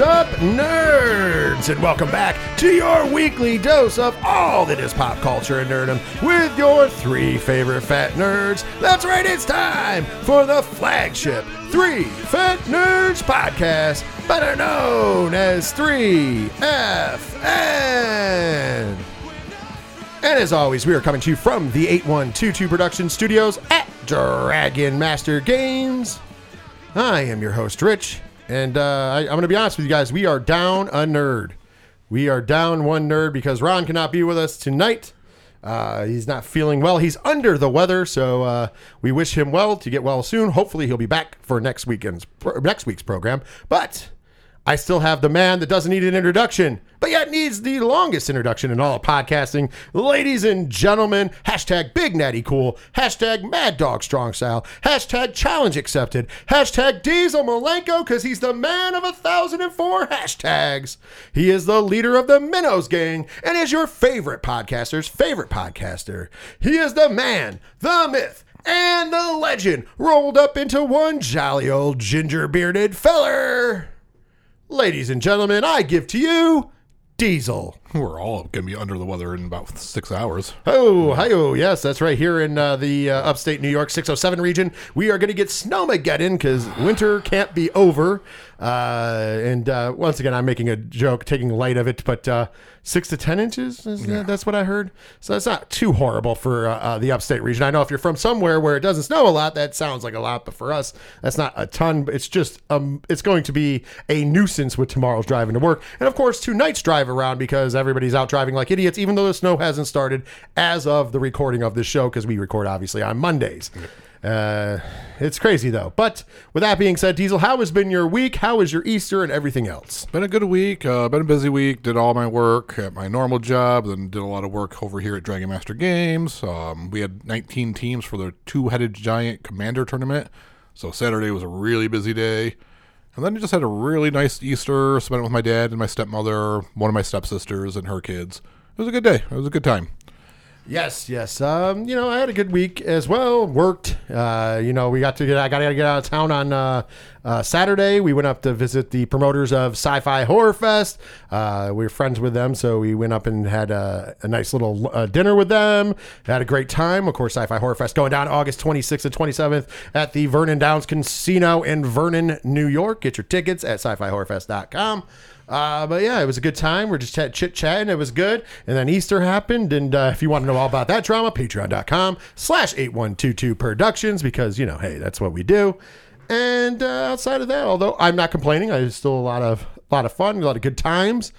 Up, nerds? And welcome back to your weekly dose of all that is pop culture and nerdom with your three favorite fat nerds. That's right, it's time for the flagship Three Fat Nerds podcast, better known as 3FN. And as always, we are coming to you from the 8122 Production Studios at Dragon Master Games. I am your host, Rich, and uh, I, I'm going to be honest with you guys. We are down a nerd. We are down one nerd because Ron cannot be with us tonight. Uh, he's not feeling well. He's under the weather, so uh, we wish him well to get well soon. Hopefully, he'll be back for next weekend's next week's program. But I still have the man that doesn't need an introduction, but yet needs the longest introduction in all of podcasting. Ladies and gentlemen, hashtag Big Natty Cool, hashtag Mad Dog Strong Style, hashtag Challenge Accepted, hashtag Diesel Malenko, because he's the man of a thousand and four hashtags. He is the leader of the Minnows Gang and is your favorite podcaster's favorite podcaster. He is the man, the myth, and the legend rolled up into one jolly old ginger bearded feller. Ladies and gentlemen, I give to you Diesel. We're all going to be under the weather in about six hours. Oh, hi, oh, yes, that's right. Here in uh, the uh, upstate New York 607 region, we are going to get snowmageddon because winter can't be over. Uh, and uh, once again, I'm making a joke, taking light of it, but uh, six to 10 inches, is, uh, that's what I heard. So it's not too horrible for uh, uh, the upstate region. I know if you're from somewhere where it doesn't snow a lot, that sounds like a lot, but for us, that's not a ton. It's just, um, it's going to be a nuisance with tomorrow's driving to work. And of course, tonight's drive around because everybody's out driving like idiots, even though the snow hasn't started as of the recording of this show, because we record obviously on Mondays. Uh, it's crazy though. But with that being said, Diesel, how has been your week? How was your Easter and everything else? Been a good week. Uh, been a busy week. Did all my work at my normal job, then did a lot of work over here at Dragon Master Games. Um, we had 19 teams for the two-headed giant commander tournament. So Saturday was a really busy day. And then I just had a really nice Easter. Spent it with my dad and my stepmother, one of my stepsisters, and her kids. It was a good day. It was a good time. Yes, yes. Um, you know, I had a good week as well. Worked. Uh, you know, we got to get. I got to get out of town on uh, uh, Saturday. We went up to visit the promoters of Sci-Fi Horror Fest. Uh, we were friends with them, so we went up and had a, a nice little uh, dinner with them. Had a great time. Of course, Sci-Fi Horror Fest going down August 26th and 27th at the Vernon Downs Casino in Vernon, New York. Get your tickets at sci-fi-horrorfest.com. Uh, but yeah, it was a good time. We're just chit chatting. It was good. And then Easter happened. And uh, if you want to know all about that drama, patreon.com slash 8122 productions because, you know, hey, that's what we do. And uh, outside of that, although I'm not complaining, I was still a lot of a lot of fun, a lot of good times.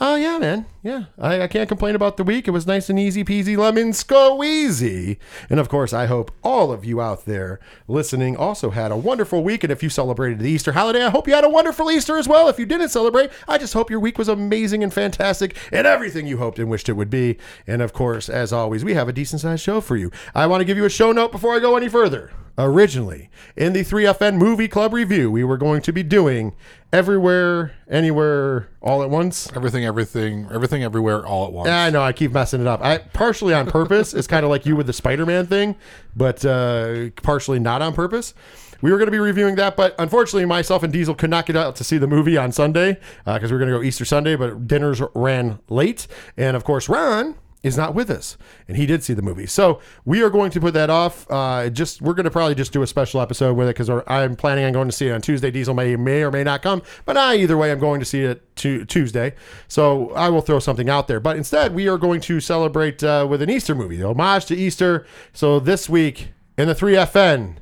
Oh yeah, man. Yeah, I, I, can't complain about the week. It was nice and easy peasy lemon squeezy. And of course, I hope all of you out there listening also had a wonderful week. And if you celebrated the Easter holiday, I hope you had a wonderful Easter as well. If you didn't celebrate, I just hope your week was amazing and fantastic and everything you hoped and wished it would be. And of course, as always, we have a decent sized show for you. I want to give you a show note before I go any further. Originally, in the 3FN Movie Club review, we were going to be doing Everywhere, Anywhere, All at Once. Everything, everything, everything, everywhere, all at once. Yeah, I know. I keep messing it up. I partially on purpose. it's kind of like you with the Spider-Man thing, but uh, partially not on purpose. We were going to be reviewing that, but unfortunately, myself and Diesel could not get out to see the movie on Sunday because uh, we were going to go Easter Sunday, but dinners ran late, and of course, Ron is not with us, and he did see the movie. So we are going to put that off. Uh, just we're going to probably just do a special episode with it because I'm planning on going to see it on Tuesday. Diesel may may or may not come, but I either way I'm going to see it to Tuesday. So I will throw something out there. But instead, we are going to celebrate uh, with an Easter movie, the homage to Easter. So this week in the 3FN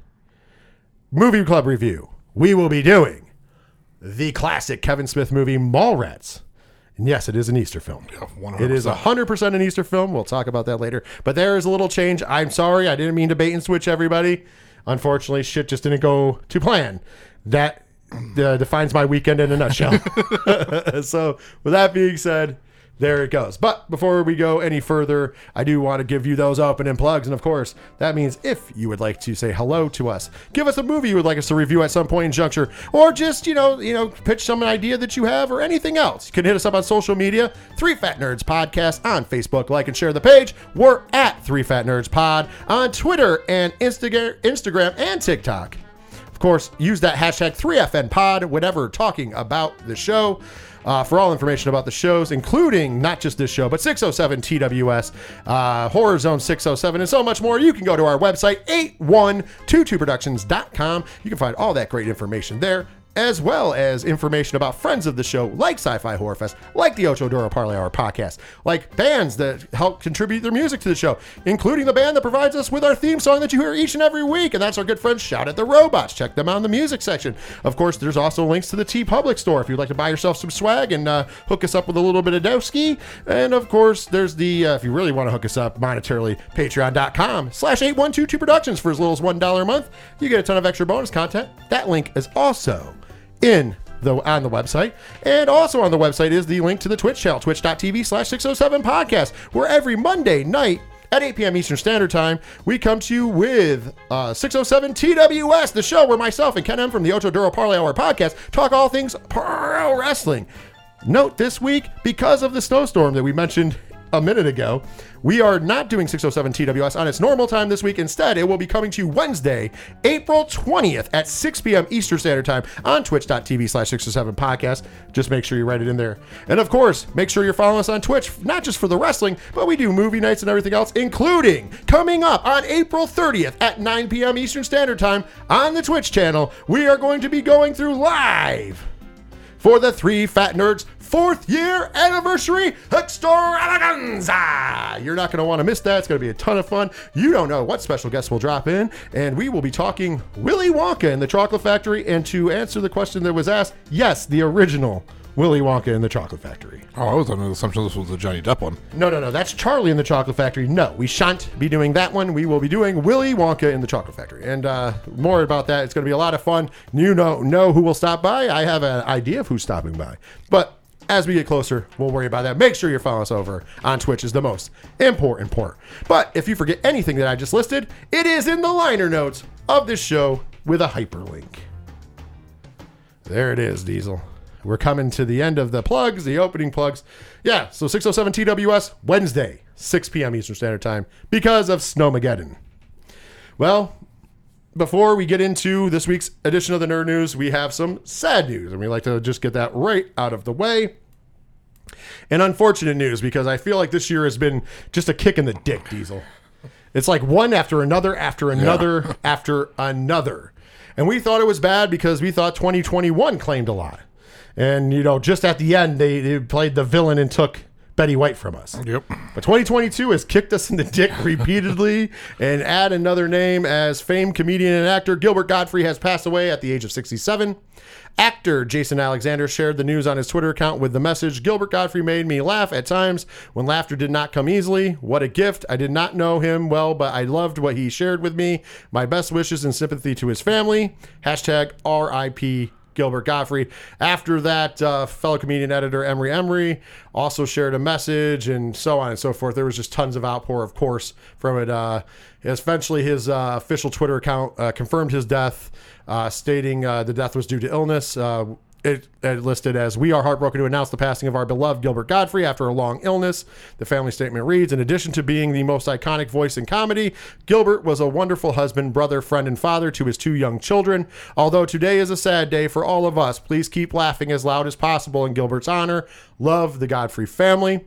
movie club review, we will be doing the classic Kevin Smith movie Mallrats. And yes, it is an Easter film. Yeah, 100%. It is 100% an Easter film. We'll talk about that later. But there is a little change. I'm sorry. I didn't mean to bait and switch everybody. Unfortunately, shit just didn't go to plan. That uh, defines my weekend in a nutshell. so, with that being said, there it goes. But before we go any further, I do want to give you those opening plugs. And of course, that means if you would like to say hello to us, give us a movie you would like us to review at some point in juncture, or just, you know, you know, pitch some idea that you have or anything else. You can hit us up on social media, Three Fat Nerds Podcast on Facebook. Like and share the page. We're at Three Fat Nerds Pod on Twitter and Instagram Instagram and TikTok. Of course, use that hashtag 3FNPod whenever talking about the show. Uh, for all information about the shows, including not just this show, but 607 TWS, uh, Horror Zone 607, and so much more, you can go to our website, 8122productions.com. You can find all that great information there as well as information about friends of the show like Sci-Fi Horror Fest, like the Ocho Duro Parlay Hour podcast, like bands that help contribute their music to the show, including the band that provides us with our theme song that you hear each and every week, and that's our good friends Shout at the Robots. Check them out in the music section. Of course, there's also links to the TeePublic store if you'd like to buy yourself some swag and uh, hook us up with a little bit of dowski. And of course, there's the uh, if you really want to hook us up monetarily, patreon.com slash 8122 productions for as little as $1 a month. You get a ton of extra bonus content. That link is also in the on the website. And also on the website is the link to the Twitch channel, twitch.tv slash 607 podcast, where every Monday night at 8 p.m. Eastern Standard Time, we come to you with uh, 607 TWS, the show where myself and Ken M from the Ocho Duro Parlay Hour podcast talk all things pro wrestling. Note this week, because of the snowstorm that we mentioned a minute ago. We are not doing 607 TWS on its normal time this week. Instead, it will be coming to you Wednesday, April 20th at 6 p.m. Eastern Standard Time on twitch.tv slash 607 podcast. Just make sure you write it in there. And of course, make sure you're following us on Twitch, not just for the wrestling, but we do movie nights and everything else, including coming up on April 30th at 9 p.m. Eastern Standard Time on the Twitch channel. We are going to be going through live for the Three Fat Nerds fourth year anniversary extravaganza. You're not going to want to miss that. It's going to be a ton of fun. You don't know what special guests will drop in, and we will be talking Willy Wonka in the Chocolate Factory. And to answer the question that was asked, yes, the original Willy Wonka in the Chocolate Factory. Oh, I was under the assumption this was the Johnny Depp one. No, no, no. That's Charlie in the Chocolate Factory. No, we shan't be doing that one. We will be doing Willy Wonka in the Chocolate Factory. And uh, more about that. It's going to be a lot of fun. You know, know who will stop by. I have an idea of who's stopping by. But as we get closer, we'll worry about that. Make sure you're following us over on Twitch is the most important part. But if you forget anything that I just listed, it is in the liner notes of this show with a hyperlink. There it is, Diesel. We're coming to the end of the plugs, the opening plugs. Yeah, so 607 TWS, Wednesday, 6 p.m. Eastern Standard Time, because of Snowmageddon. Well, before we get into this week's edition of the Nerd News, we have some sad news, and we like to just get that right out of the way. And unfortunate news because I feel like this year has been just a kick in the dick, Diesel. It's like one after another, after another, after another. And we thought it was bad because we thought 2021 claimed a lot. And, you know, just at the end, they, they played the villain and took Betty White from us. Yep. But 2022 has kicked us in the dick repeatedly. and add another name as famed comedian and actor Gilbert Gottfried has passed away at the age of 67. Actor Jason Alexander shared the news on his Twitter account with the message Gilbert Gottfried made me laugh at times when laughter did not come easily. What a gift. I did not know him well, but I loved what he shared with me. My best wishes and sympathy to his family. Hashtag RIP Gilbert Gottfried. After that, uh, fellow comedian editor Emery Emery also shared a message and so on and so forth. There was just tons of outpour, of course, from it. Uh, eventually, his uh, official Twitter account uh, confirmed his death, uh, stating uh, the death was due to illness. Uh, it, it listed as we are heartbroken to announce the passing of our beloved Gilbert Gottfried after a long illness. The family statement reads In addition to being the most iconic voice in comedy, Gilbert was a wonderful husband, brother, friend, and father to his two young children. Although today is a sad day for all of us, please keep laughing as loud as possible in Gilbert's honor. Love the Gottfried family.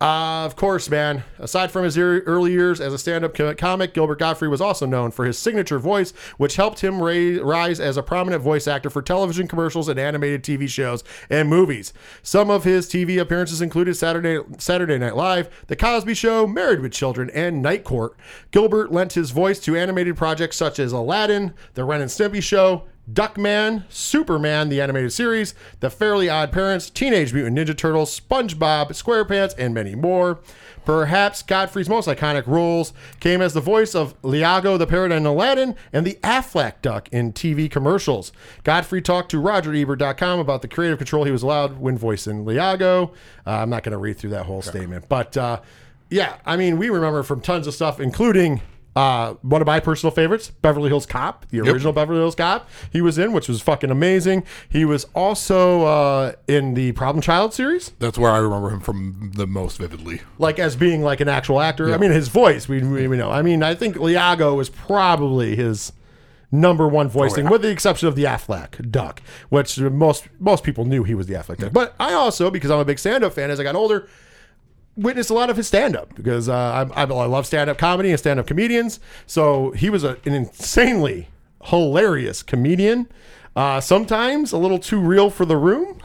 Uh, of course, man. Aside from his ear- early years as a stand-up comic, Gilbert Gottfried was also known for his signature voice, which helped him ra- rise as a prominent voice actor for television commercials and animated TV shows and movies. Some of his TV appearances included Saturday Saturday Night Live, The Cosby Show, Married with Children, and Night Court. Gilbert lent his voice to animated projects such as Aladdin, The Ren and Stimpy Show, Duckman, Superman, the animated series, The Fairly Odd Parents, Teenage Mutant Ninja Turtles, SpongeBob, SquarePants, and many more. Perhaps Gottfried's most iconic roles came as the voice of Iago the Parrot in Aladdin and the Aflac Duck in TV commercials. Gottfried talked to RogerEbert.com about the creative control he was allowed when voicing Iago. Uh, I'm not going to read through that whole statement, but uh, yeah, I mean, we remember from tons of stuff, including uh, one of my personal favorites, Beverly Hills Cop, the original Beverly Hills Cop. He was in, which was fucking amazing. He was also uh, in the Problem Child series, That's where I remember him from the most vividly. like as being like an actual actor. I mean, his voice, we, we we know. I mean, I think Iago was probably his number one voicing, with the exception of the Aflac duck, which most most people knew he was the Aflac duck. But I also, because I'm a big stand-up fan, as I got older, witnessed a lot of his stand-up because uh, I, I I love stand-up comedy and stand-up comedians. So he was a, an insanely hilarious comedian. Uh, sometimes a little too real for the room.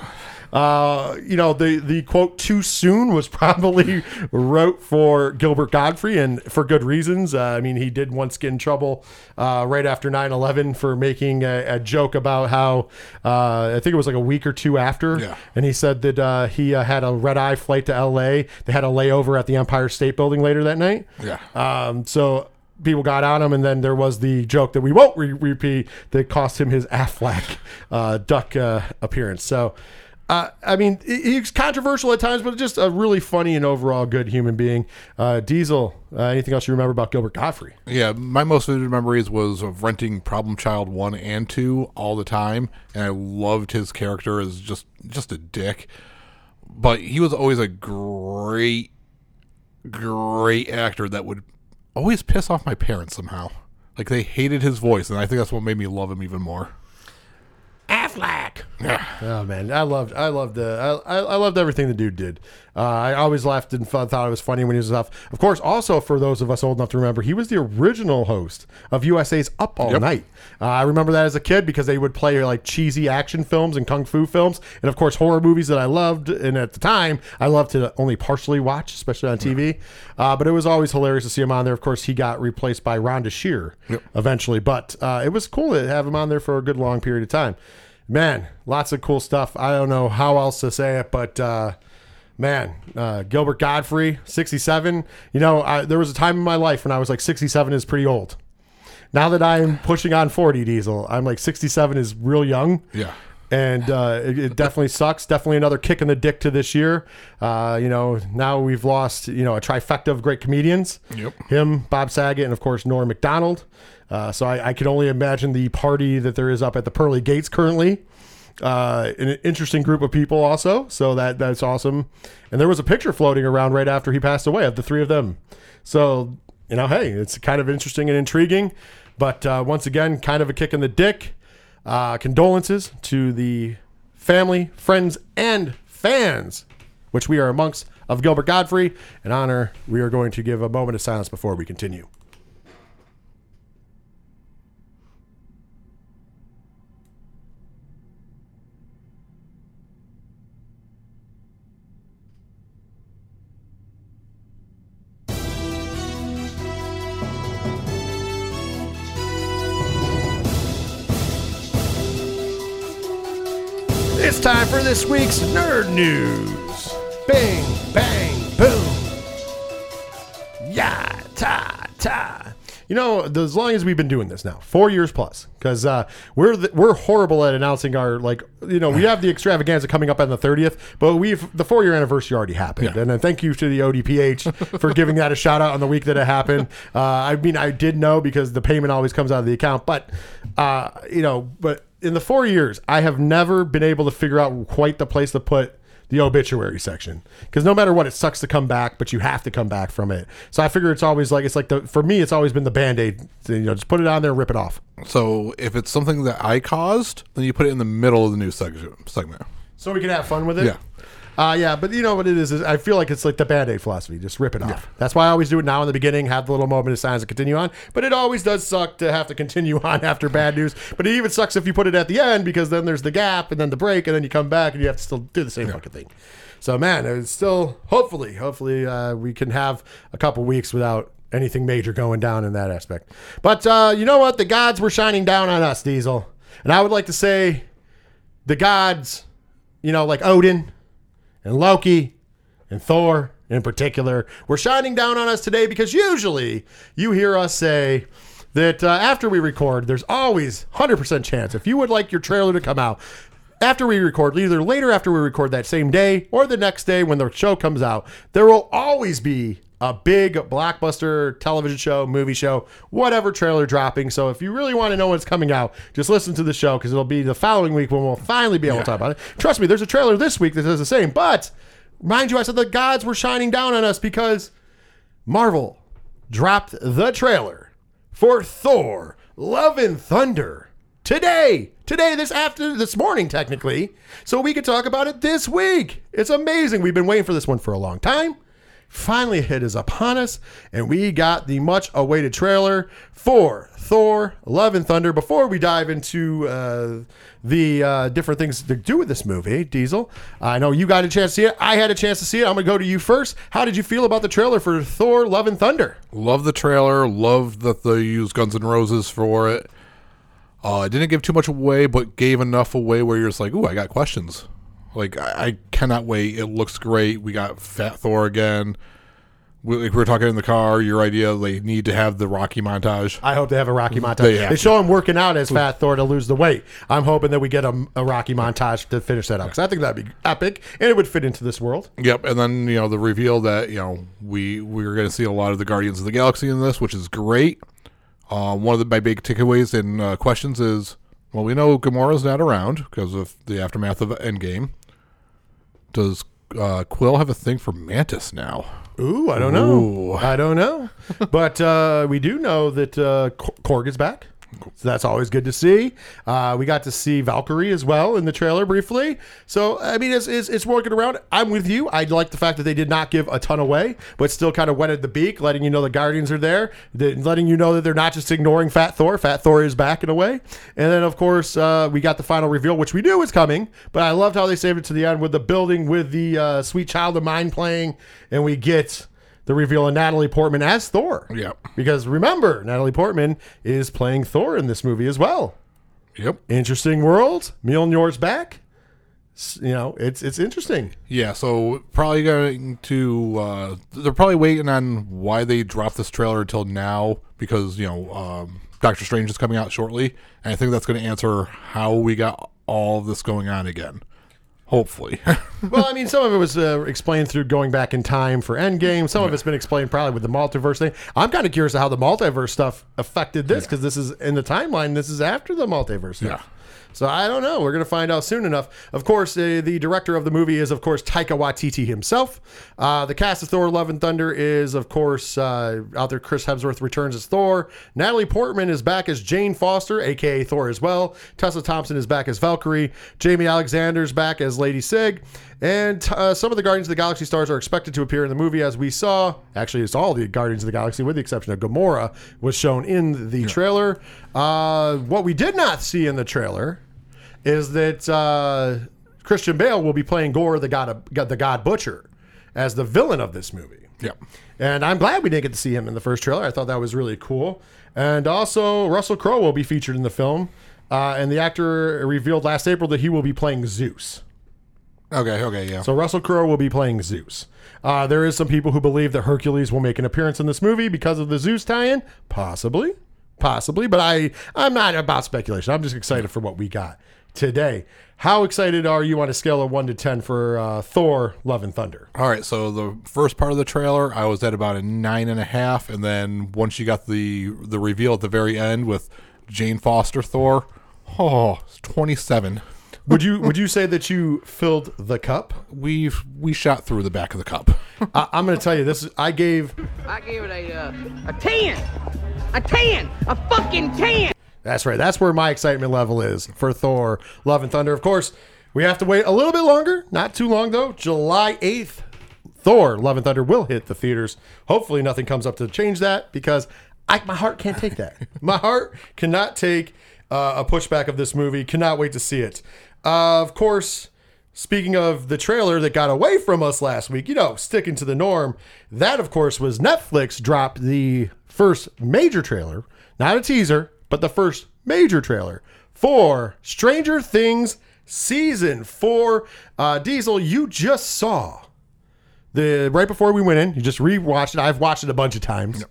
Uh, you know, the the quote "too soon" was probably wrote for Gilbert Gottfried, and for good reasons. Uh, I mean, he did once get in trouble uh, right after 9-11 for making a, a joke about how uh, I think it was like a week or two after, Yeah. and he said that uh, he uh, had a red eye flight to L.A. They had a layover at the Empire State Building later that night. Yeah. Um, so people got on him, and then there was the joke that we won't re- repeat that cost him his Aflac uh, duck uh, appearance. So. Uh, I mean, he's controversial at times, but just a really funny and overall good human being. Uh, Diesel, uh, anything else you remember about Gilbert Gottfried? Yeah, my most vivid memories was of renting Problem Child one and two all the time, and I loved his character as just just a dick. But he was always a great, great actor that would always piss off my parents somehow. Like they hated his voice, and I think that's what made me love him even more. Aflac. Oh man, I loved, I loved, uh, I, I I loved everything the dude did. Uh, I always laughed and fun, thought it was funny when he was off. Of course, also for those of us old enough to remember, he was the original host of USA's Up All Yep. Night. Uh, I remember that as a kid because they would play like cheesy action films and kung fu films, and of course horror movies that I loved. And at the time, I loved to only partially watch, especially on TV. Uh, but it was always hilarious to see him on there. Of course, he got replaced by Rhonda Shear eventually, but uh, it was cool to have him on there for a good long period of time. Man, lots of cool stuff. I don't know how else to say it, but uh, man, uh, Gilbert Gottfried, 67. You know, I, there was a time in my life when I was like 67 is pretty old. Now that I'm pushing on 40, Diesel, I'm like 67 is real young. Yeah. And uh, it, it definitely sucks. Definitely another kick in the dick to this year. Uh, you know, now we've lost, you know, a trifecta of great comedians. Yep. Him, Bob Saget, and of course, Norm MacDonald. Uh, so I, I can only imagine the party that there is up at the Pearly Gates currently. Uh, an interesting group of people also. So that that's awesome. And there was a picture floating around right after he passed away of the three of them. So, you know, hey, it's kind of interesting and intriguing. But uh, once again, kind of a kick in the dick. Uh, condolences to the family, friends, and fans, which we are amongst of Gilbert Gottfried. In honor, we are going to give a moment of silence before we continue. Time for this week's nerd news. Bing, bang, boom. Yeah, ta, ta. You know, as long as we've been doing this now, four years plus, because uh, we're the, we're horrible at announcing our like, you know, we have the extravaganza coming up on the thirtieth, but we've the four year anniversary already happened, Yeah. and then thank you to the ODPH for giving that a shout out on the week that it happened. Uh, I mean, I did know because the payment always comes out of the account, but uh, you know, but in the four years, I have never been able to figure out quite the place to put the obituary section because no matter what, it sucks to come back, but you have to come back from it. So I figure it's always like it's like the for me, it's always been the band aid. You know, just put it on there, rip it off. So if it's something that I caused, then you put it in the middle of the news section segment. So we can have fun with it. Yeah. Uh, yeah, but you know what it is, is I feel like it's like the band aid philosophy. Just rip it off. That's why I always do it now in the beginning, have the little moment of silence and continue on. But it always does suck to have to continue on after bad news. But it even sucks if you put it at the end because then there's the gap and then the break and then you come back and you have to still do the same fucking thing. So man, it's still hopefully, hopefully uh, we can have a couple weeks without anything major going down in that aspect. But uh, you know what? The gods were shining down on us, Diesel. And I would like to say the gods, you know, like Odin and Loki and Thor in particular were shining down on us today because usually you hear us say that uh, after we record, there's always 100% chance if you would like your trailer to come out after we record, either later after we record that same day or the next day when the show comes out, there will always be a big blockbuster television show, movie show, whatever trailer dropping. So if you really want to know what's coming out, just listen to the show because it'll be the following week when we'll finally be able to talk about it. Trust me, there's a trailer this week that does the same. But mind you, I said the gods were shining down on us because Marvel dropped the trailer for Thor Love and Thunder today. Today, this after this morning, technically, so we could talk about it this week. It's amazing. We've been waiting for this one for a long time. Finally, hit is upon us, and we got the much awaited trailer for Thor Love and Thunder. Before we dive into uh, the uh, different things to do with this movie, Diesel, I know you got a chance to see it. I had a chance to see it. I'm to go to you first. How did you feel about the trailer for Thor Love and Thunder? Love the trailer. Love that they used Guns N' Roses for it. Uh, didn't give too much away, but gave enough away where you're just like, ooh, I got questions. Like, I, I cannot wait. It looks great. We got Fat Thor again. We, like we were talking in the car. Your idea, they need to have the Rocky montage. I hope they have a Rocky montage. They They, have to. show him working out as Fat Thor to lose the weight. I'm hoping that we get a, a Rocky montage to finish that up because I think that'd be epic and it would fit into this world. Yep, and then you know the reveal that you know we we're going to see a lot of the Guardians of the Galaxy in this, which is great. Uh, one of the, my big takeaways and uh, questions is, well, we know Gamora's not around because of the aftermath of Endgame. Does uh, Quill have a thing for Mantis now? Ooh, I don't know. Ooh. I don't know. but uh, we do know that uh, Korg is back. So that's always good to see. Uh, we got to see Valkyrie as well in the trailer briefly. So I mean, it's, it's it's working around. I'm with you. I like the fact that they did not give a ton away, but still kind of wetted the beak, letting you know the Guardians are there, letting you know that they're not just ignoring Fat Thor. Fat Thor is back in a way. And then of course uh, we got the final reveal, which we knew was coming, but I loved how they saved it to the end with the building with the uh, Sweet Child of Mine playing, and we get the reveal of Natalie Portman as Thor. Yep. Because remember, Natalie Portman is playing Thor in this movie as well. Yep. Interesting world. Mjolnir's back. You know, it's it's interesting. Yeah, so probably going to uh, they're probably waiting on why they dropped this trailer until now because you know um, Doctor Strange is coming out shortly, and I think that's going to answer how we got all this going on again. Hopefully, well, I mean, some of it was uh, explained through going back in time for Endgame. Some of it's been explained probably with the multiverse thing. I'm kind of curious how the multiverse stuff affected this because this is in the timeline. This is after the multiverse. Yeah. So I don't know. We're going to find out soon enough. Of course, uh, the director of the movie is, of course, Taika Waititi himself. Uh, the cast of Thor: Love and Thunder is, of course, uh, out there. Chris Hemsworth returns as Thor. Natalie Portman is back as Jane Foster, aka Thor, as well. Tessa Thompson is back as Valkyrie. Jamie Alexander's back as Lady Sif. And uh, some of the Guardians of the Galaxy stars are expected to appear in the movie, as we saw. Actually, it's all the Guardians of the Galaxy, with the exception of Gamora, was shown in the trailer. Uh, what we did not see in the trailer is that uh, Christian Bale will be playing Gorr, the god, of, the God Butcher, as the villain of this movie. yep. And I'm glad we didn't get to see him in the first trailer. I thought that was really cool. And also, Russell Crowe will be featured in the film. Uh, and the actor revealed last April that he will be playing Zeus. Okay, okay, yeah. So Russell Crowe will be playing Zeus. Uh, there is some people who believe that Hercules will make an appearance in this movie because of the Zeus tie-in. Possibly, possibly, but I I'm not about speculation. I'm just excited for what we got today. How excited are you on a scale of one to ten for uh, Thor: Love and Thunder? All right, so the first part of the trailer, I was at about a nine and a half, and then once you got the the reveal at the very end with Jane Foster Thor, oh, it's 27. Would you would you say that you filled the cup? We've we shot through the back of the cup. I, I'm going to tell you this. I gave I gave it a uh, a ten, a ten, a fucking ten. That's right. That's where my excitement level is for Thor: Love and Thunder. Of course, we have to wait a little bit longer. Not too long though. July eighth, Thor: Love and Thunder will hit the theaters. Hopefully, nothing comes up to change that because I, my heart can't take that. my heart cannot take uh, a pushback of this movie. Cannot wait to see it. Uh, of course. Speaking of the trailer that got away from us last week, you know, sticking to the norm, that of course was Netflix dropped the first major trailer, not a teaser, but the first major trailer for Stranger Things season four. Uh, Diesel, you just saw the right before we went in. You just rewatched it. I've watched it a bunch of times.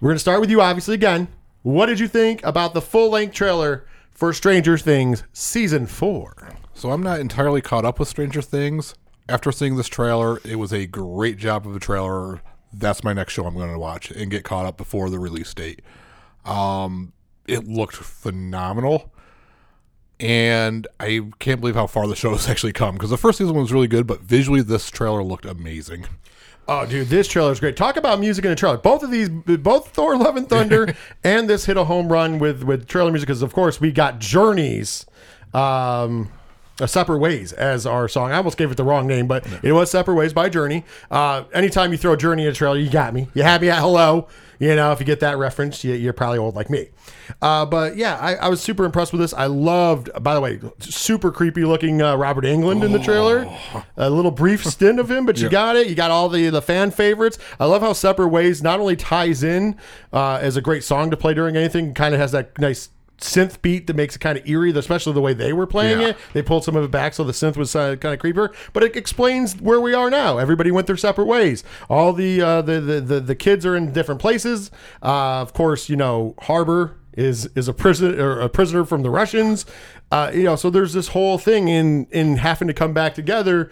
We're gonna start with you, obviously. Again, what did you think about the full length trailer for Stranger Things season four? So I'm not entirely caught up with Stranger Things. After seeing this trailer, it was a great job of a trailer. That's my next show I'm going to watch and get caught up before the release date. Um, it looked phenomenal, and I can't believe how far the show has actually come. Because the first season was really good, but visually, this trailer looked amazing. Oh, dude, this trailer is great. Talk about music in a trailer. Both of these, both Thor: Love and Thunder and this hit a home run with with trailer music because, of course, we got Journeys. Um, uh, Separate Ways as our song. I almost gave it the wrong name, but it was Separate Ways by Journey. Uh, anytime you throw Journey in a trailer, you got me. You had me at hello. You know, if you get that reference, you, you're probably old like me. Uh, but yeah, I, I was super impressed with this. I loved, by the way, super creepy looking uh, Robert Englund in the trailer. A little brief stint of him, but you got it. You got all the the fan favorites. I love how Separate Ways not only ties in uh, as a great song to play during anything, kind of has that nice synth beat that makes it kind of eerie, especially the way they were playing Yeah. it. They pulled some of it back, so the synth was uh, kind of creepier. But it explains where we are now. Everybody went their separate ways. All the uh, the, the the the kids are in different places. Uh, of course, you know Harbour is is a prison or a prisoner from the Russians. Uh, you know, so there's this whole thing in in having to come back together.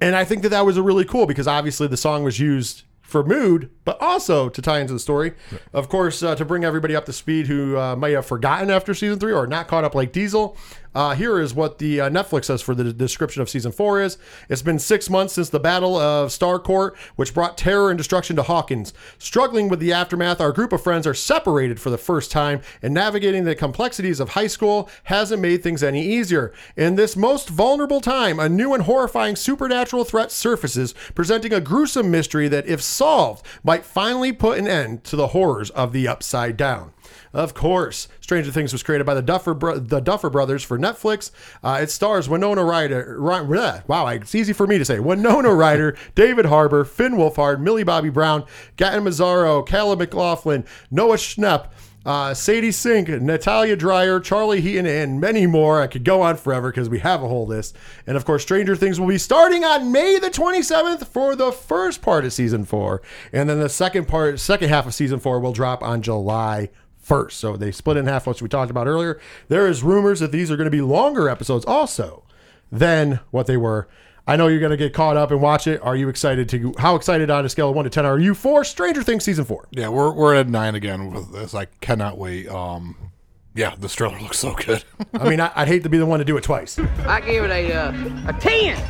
And I think that that was a really cool because obviously the song was used for mood, but also to tie into the story. Of course, uh, to bring everybody up to speed who uh, may have forgotten after season three or not caught up like Diesel. Uh, here is what the uh, Netflix says for the description of season four is. It's been six months since the Battle of Starcourt, which brought terror and destruction to Hawkins. Struggling with the aftermath, our group of friends are separated for the first time, and navigating the complexities of high school hasn't made things any easier. In this most vulnerable time, a new and horrifying supernatural threat surfaces, presenting a gruesome mystery that, if solved, might finally put an end to the horrors of the Upside Down. Of course, Stranger Things was created by the Duffer bro- the Duffer Brothers for Netflix. Uh, it stars Winona Ryder. Wow, it's easy for me to say. Winona Ryder, David Harbour, Finn Wolfhard, Millie Bobby Brown, Gaten Mazzaro, Caleb McLaughlin, Noah Schnapp. Uh, Sadie Sink, Natalia Dyer, Charlie Heaton, and many more. I could go on forever because we have a whole list. And of course, Stranger Things will be starting on May the 27th for the first part of season four. And then the second part, second half of season four will drop on July first. So they split in half, which we talked about earlier. There is rumors that these are going to be longer episodes also than what they were. I know you're going to get caught up and watch it. Are you excited to? How excited on a scale of one to ten are you for Stranger Things season four? Yeah, we're we're at nine again with this. I cannot wait. Um, yeah, this trailer looks so good. I mean, I, I'd hate to be the one to do it twice. I gave it a uh, a ten,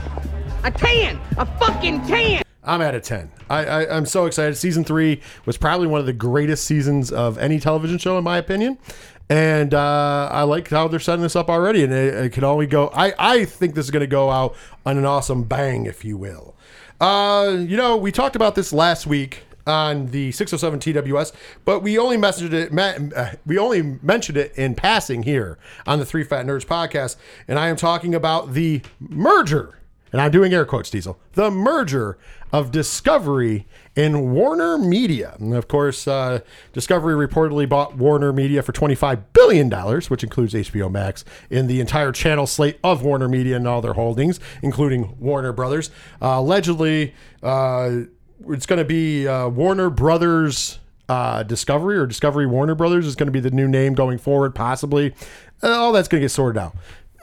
a ten, a fucking ten. I'm at a 10. I, I, I'm so excited. Season three was probably one of the greatest seasons of any television show, in my opinion. And uh, I like how they're setting this up already. And it, it can only go, I, I think this is going to go out on an awesome bang, if you will. Uh, you know, we talked about this last week on the 607 TWS, but we only messaged it. uh, We only mentioned it in passing here on the Three Fat Nerds podcast, and I am talking about the merger and I'm doing air quotes, Diesel, the merger of Discovery and Warner Media. And of course, uh, Discovery reportedly bought Warner Media for $25 billion, which includes HBO Max, in the entire channel slate of Warner Media and all their holdings, including Warner Brothers. Uh, allegedly, uh, it's going to be uh, Warner Brothers. Uh, Discovery or Discovery Warner Brothers is going to be the new name going forward, possibly. Uh, all that's going to get sorted out.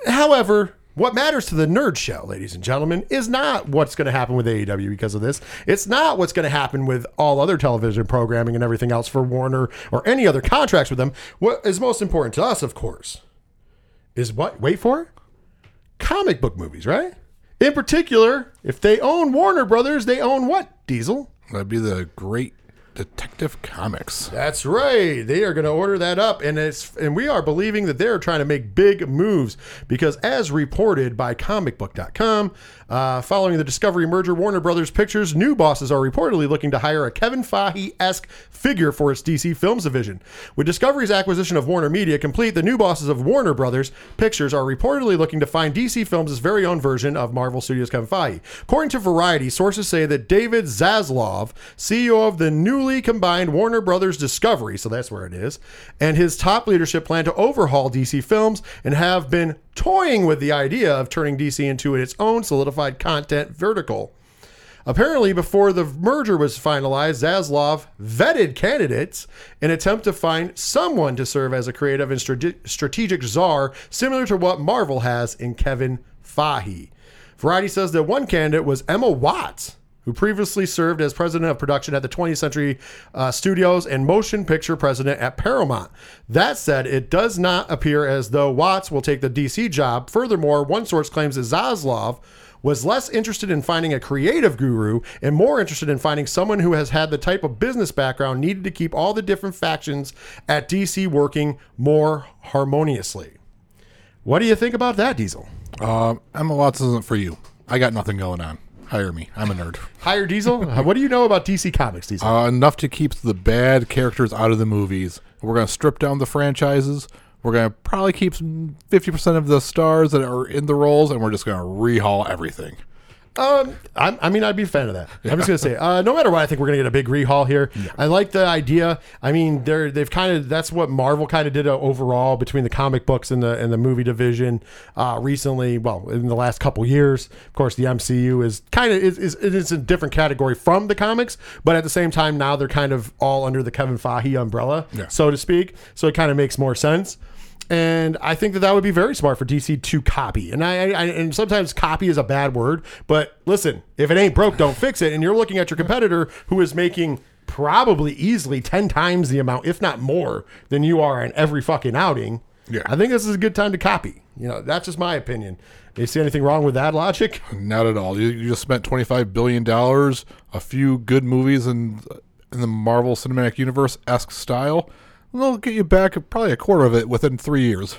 However, what matters to the nerd show, ladies and gentlemen, is not what's going to happen with AEW because of this. It's not what's going to happen with all other television programming and everything else for Warner or any other contracts with them. What is most important to us, of course, is what? Wait for it? Comic book movies, right? In particular, if they own Warner Brothers, they own what? Diesel? That'd be the great Detective Comics. That's right. They are going to order that up, and it's and we are believing that they're trying to make big moves because, as reported by ComicBook.com, uh, following the Discovery merger, Warner Brothers Pictures' new bosses are reportedly looking to hire a Kevin Feige-esque figure for its DC Films division. With Discovery's acquisition of Warner Media complete, the new bosses of Warner Brothers Pictures are reportedly looking to find DC Films' very own version of Marvel Studios' Kevin Feige. According to Variety, sources say that David Zaslav, CEO of the newly combined Warner Brothers Discovery, so that's where it is, and his top leadership plan to overhaul DC Films and have been toying with the idea of turning DC into its own solidified content vertical. Apparently, before the merger was finalized, Zaslav vetted candidates in attempt to find someone to serve as a creative and strategic czar, similar to what Marvel has in Kevin Feige. Variety says that one candidate was Emma Watts, who previously served as president of production at the 20th Century uh, Studios and motion picture president at Paramount. That said, it does not appear as though Watts will take the DC job. Furthermore, one source claims that Zaslav was less interested in finding a creative guru and more interested in finding someone who has had the type of business background needed to keep all the different factions at DC working more harmoniously. What do you think about that, Diesel? Um, Emma Watson isn't for you. I got nothing going on. Hire me. I'm a nerd. Hire Diesel? What do you know about DC Comics, Diesel? Uh, enough to keep the bad characters out of the movies. We're going to strip down the franchises. We're going to probably keep 50% of the stars that are in the roles, and we're just going to rehaul everything. Um, I'm, I mean, I'd be a fan of that. I'm just gonna say, uh, no matter what, I think we're gonna get a big rehaul here. I like the idea. I mean, they're they've kind of that's what Marvel kind of did uh, overall between the comic books and the and the movie division uh, recently. Well, in the last couple years, of course, the MCU is kind of is, is it is a different category from the comics, but at the same time, now they're kind of all under the Kevin Feige umbrella, Yeah. so to speak. So it kind of makes more sense. And I think that that would be very smart for DC to copy. And I, I and sometimes copy is a bad word, but listen, if it ain't broke, don't fix it. And you're looking at your competitor who is making probably easily ten times the amount, if not more, than you are in every fucking outing. Yeah. I think this is a good time to copy. You know, that's just my opinion. Do you see anything wrong with that logic? Not at all. You, you just spent $25 billion, a few good movies in, in the Marvel Cinematic Universe esque style. They'll get you back probably a quarter of it within three years.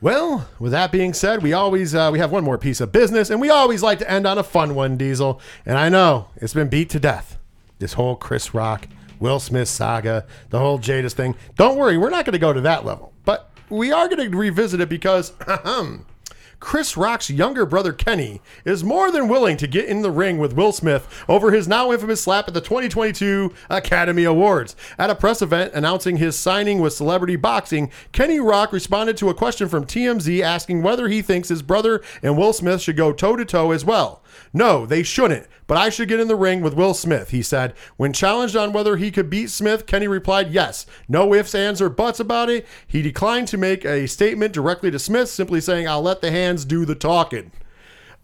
Well, with that being said, we always uh, we have one more piece of business, and we always like to end on a fun one, Diesel. And I know it's been beat to death. This whole Chris Rock, Will Smith saga, the whole Jadis thing. Don't worry, we're not going to go to that level, but we are going to revisit it because Chris Rock's younger brother Kenny is more than willing to get in the ring with Will Smith over his now infamous slap at the 2022 Academy Awards. At a press event announcing his signing with Celebrity Boxing, Kenny Rock responded to a question from TMZ asking whether he thinks his brother and Will Smith should go toe to toe as well. No, they shouldn't, but I should get in the ring with Will Smith, he said. When challenged on whether he could beat Smith, Kenny replied yes. No ifs, ands, or buts about it. He declined to make a statement directly to Smith, simply saying, I'll let the hands do the talking.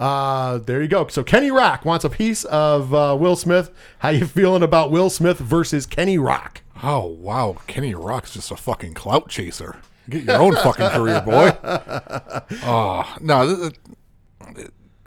Uh, there you go. So Kenny Rock wants a piece of uh, Will Smith. How you feeling about Will Smith versus Kenny Rock? Oh, wow. Kenny Rock's just a fucking clout chaser. Get your own fucking career, boy. Oh, no.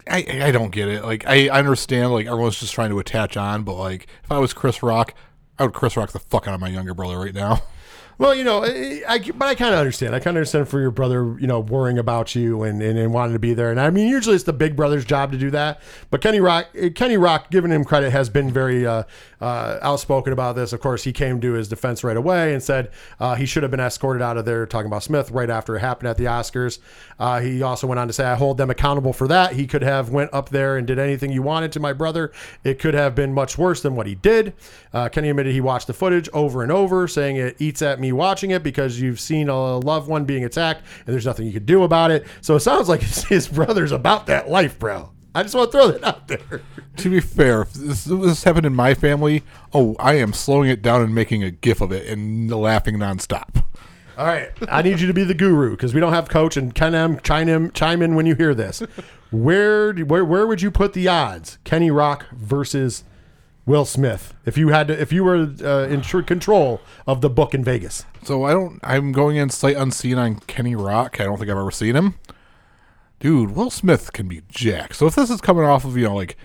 I, I don't get it. Like, I, I understand, like, everyone's just trying to attach on, but, like, if I was Chris Rock, I would Chris Rock the fuck out of my younger brother right now. Well, you know, I, I but I kind of understand. I kind of understand for your brother, you know, worrying about you and, and, and wanting to be there. And I mean, usually it's the big brother's job to do that. But Kenny Rock, Kenny Rock, giving him credit, has been very uh, uh, outspoken about this. Of course, he came to his defense right away and said uh, he should have been escorted out of there. Talking about Smith right after it happened at the Oscars. Uh, he also went on to say, "I hold them accountable for that. He could have went up there and did anything you wanted to my brother. It could have been much worse than what he did." Uh, Kenny admitted he watched the footage over and over, saying it eats at me watching it because you've seen a loved one being attacked and there's nothing you can do about it. So it sounds like his brother's about that life, bro. I just want to throw that out there. to be fair, if this, this happened in my family, oh, I am slowing it down and making a gif of it and laughing nonstop. All right, I need you to be the guru because we don't have coach and Ken M chime in, chime in when you hear this. Where, do- where where would you put the odds? Kenny Rock versus Will Smith. If you had to, if you were uh, in true control of the book in Vegas. So I don't. I'm going in sight unseen on Kenny Rock. I don't think I've ever seen him. Dude, Will Smith can be Jack. So if this is coming off of you know like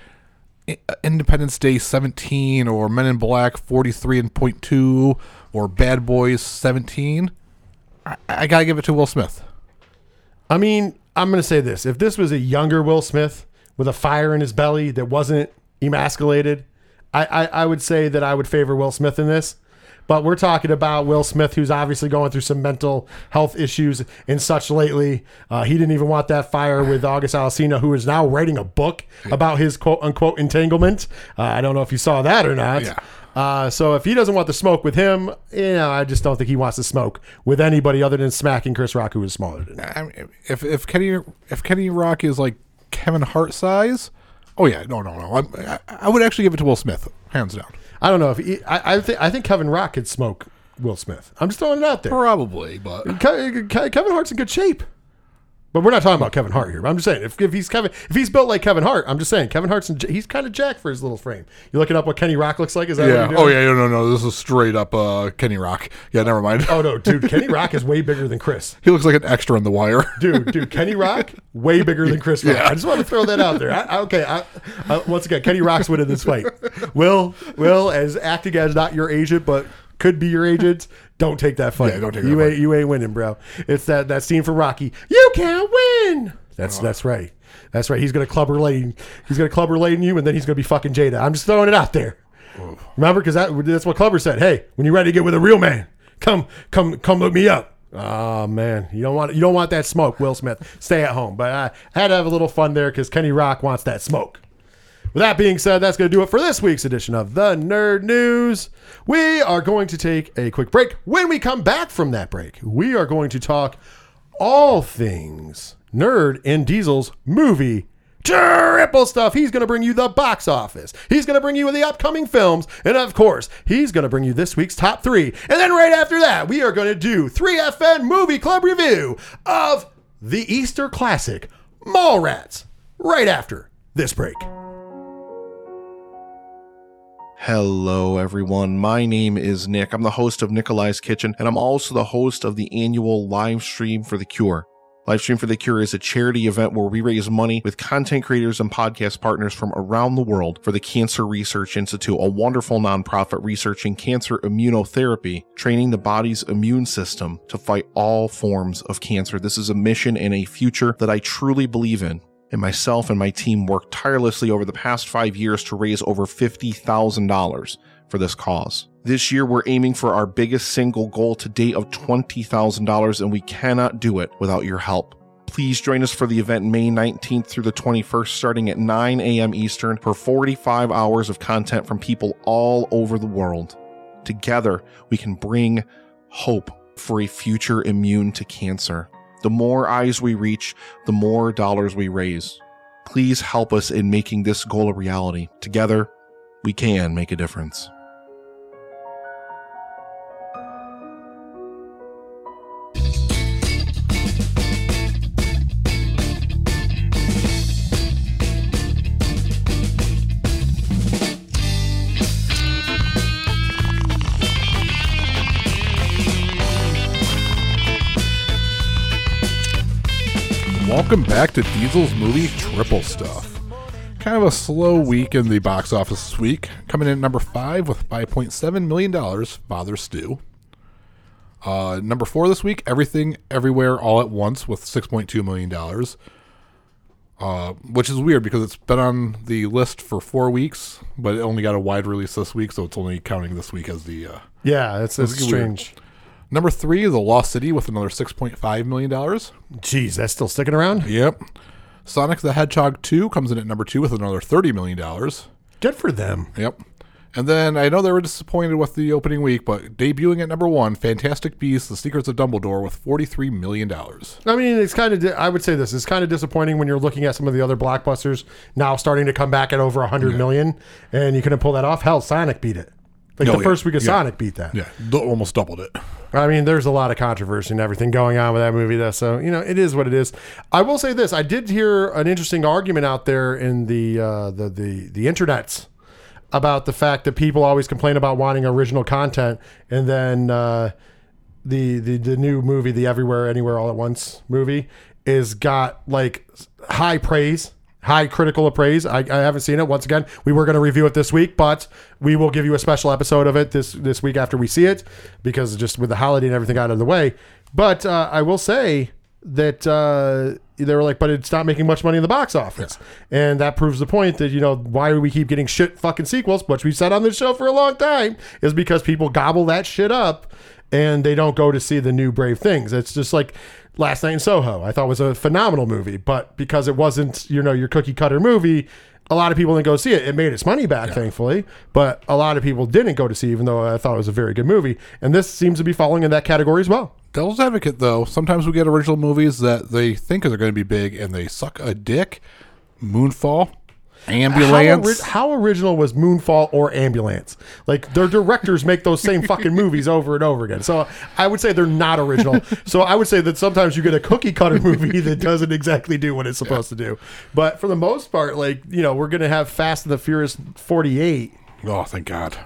uh, Independence Day 17 or Men in Black 43 and point two or Bad Boys 17, I, I gotta give it to Will Smith. I mean, I'm to say this: if this was a younger Will Smith with a fire in his belly that wasn't emasculated, I, I, I would say that I would favor Will Smith in this. But we're talking about Will Smith, who's obviously going through some mental health issues and such lately. Uh, he didn't even want that fire with August Alsina, who is now writing a book about his quote unquote entanglement. Uh, I don't know if you saw that or not. Yeah. Uh, so if he doesn't want the smoke with him, you know, I just don't think he wants to smoke with anybody other than smacking Chris Rock, who is smaller than him. I mean, if if Kenny if Kenny Rock is like Kevin Hart size, oh yeah, no no no, I, I would actually give it to Will Smith, hands down. I don't know if he, I, I think I think Kevin Rock could smoke Will Smith. I'm just throwing it out there. Probably, but Ke- Ke- Kevin Hart's in good shape. But we're not talking about Kevin Hart here. I'm just saying if, if he's Kevin, if he's built like Kevin Hart, I'm just saying Kevin Hart's he's kind of jacked for his little frame. You looking up what Kenny Rock looks like? Is that Yeah. Oh yeah. No, no, no. This is straight up uh, Kenny Rock. Yeah. Never mind. Oh no, dude, Kenny Rock is way bigger than Chris. He looks like an extra in The Wire. Dude, dude, Kenny Rock way bigger than Chris Rock. Yeah. I just want to throw that out there. I, I- okay, I, I, once again, Kenny Rock's winning this fight. Will, Will, as acting as not your agent, but could be your agent. Don't take that fight. Yeah, don't take you that ain't you ain't winning, bro. It's that that scene from Rocky. You can't win. That's Oh. that's right. That's right. He's gonna Clubber Lang. He's gonna Clubber Lang you, and then he's gonna be fucking Jada. I'm just throwing it out there. Remember, because that, that's what Clubber said. Hey, when you're ready to get with a real man, come, come, come look me up. Oh man, you don't want you don't want that smoke, Will Smith. Stay at home. But I, I had to have a little fun there because Kenny Rock wants that smoke. With that being said, that's going to do it for this week's edition of the Nerd News. We are going to take a quick break. When we come back from that break, we are going to talk all things Nerd and Diesel's movie triple stuff. He's going to bring you the box office. He's going to bring you the upcoming films. And of course, he's going to bring you this week's top three. And then right after that, we are going to do 3FN Movie Club review of the Easter classic, Mallrats, right after this break. Hello, everyone. My name is Nick. I'm the host of Nikolai's Kitchen, and I'm also the host of the annual live stream for the Cure. Live Stream for the Cure is a charity event where we raise money with content creators and podcast partners from around the world for the Cancer Research Institute, a wonderful nonprofit researching cancer immunotherapy, training the body's immune system to fight all forms of cancer. This is a mission and a future that I truly believe in and myself and my team worked tirelessly over the past five years to raise over $50,000 for this cause. This year, we're aiming for our biggest single goal to date of $20,000, and we cannot do it without your help. Please join us for the event May 19th through the 21st, starting at 9 a.m. Eastern, for 45 hours of content from people all over the world. Together, we can bring hope for a future immune to cancer. The more eyes we reach, the more dollars we raise. Please help us in making this goal a reality. Together, we can make a difference. Welcome back to Diesel's movie Triple Stuff. Kind of a slow week in the box office this week. Coming in at number five with $5.7 million, Father Stu. Uh, number four this week, Everything Everywhere All at Once with $6.2 million. Uh, which is weird because it's been on the list for four weeks, but it only got a wide release this week, so it's only counting this week as the. Uh, Yeah, that's, that's That's weird. Number three, The Lost City with another $6.5 million. Jeez, that's still sticking around? Yep. Sonic the Hedgehog 2 comes in at number two with another $30 million. Good for them. Yep. And then I know they were disappointed with the opening week, but debuting at number one, Fantastic Beasts: The Secrets of Dumbledore with $43 million. I mean, it's kind of. I would say this is kind of disappointing when you're looking at some of the other blockbusters now starting to come back at over a 100 million, and you couldn't pull that off. Hell, Sonic beat it. Like Oh, the yeah. first week of Yeah. Sonic beat that. Yeah, d- almost doubled it. I mean, there's a lot of controversy and everything going on with that movie, though. So you know, it is what it is. I will say this: I did hear an interesting argument out there in the uh, the the the internets about the fact that people always complain about wanting original content, and then uh, the the the new movie, the Everywhere Anywhere All at Once movie, is got like high praise. High critical praise. I, I haven't seen it. Once again, we were going to review it this week, but we will give you a special episode of it this this week after we see it, because just with the holiday and everything out of the way. But uh, I will say that uh, they were like, but it's not making much money in the box office, and that proves the point that you know why we keep getting shit fucking sequels, which we've said on this show for a long time, is because people gobble that shit up and they don't go to see the new Brave Things. It's just like Last Night in Soho. I thought was a phenomenal movie, but because it wasn't you know your cookie cutter movie. A lot of people didn't go see it. It made its money back, thankfully, but a lot of people didn't go to see, even though I thought it was a very good movie. And this seems to be falling in that category as well. Devil's advocate, though, sometimes we get original movies that they think are going to be big and they suck a dick. Moonfall. Ambulance. How, ori- how original was Moonfall or Ambulance? Like their directors make those same fucking movies over and over again. So I would say they're not original. so I would say that sometimes you get a cookie cutter movie that doesn't exactly do what it's supposed to do. But for the most part, like you know, we're gonna have Fast and the Furious 48. oh, thank God.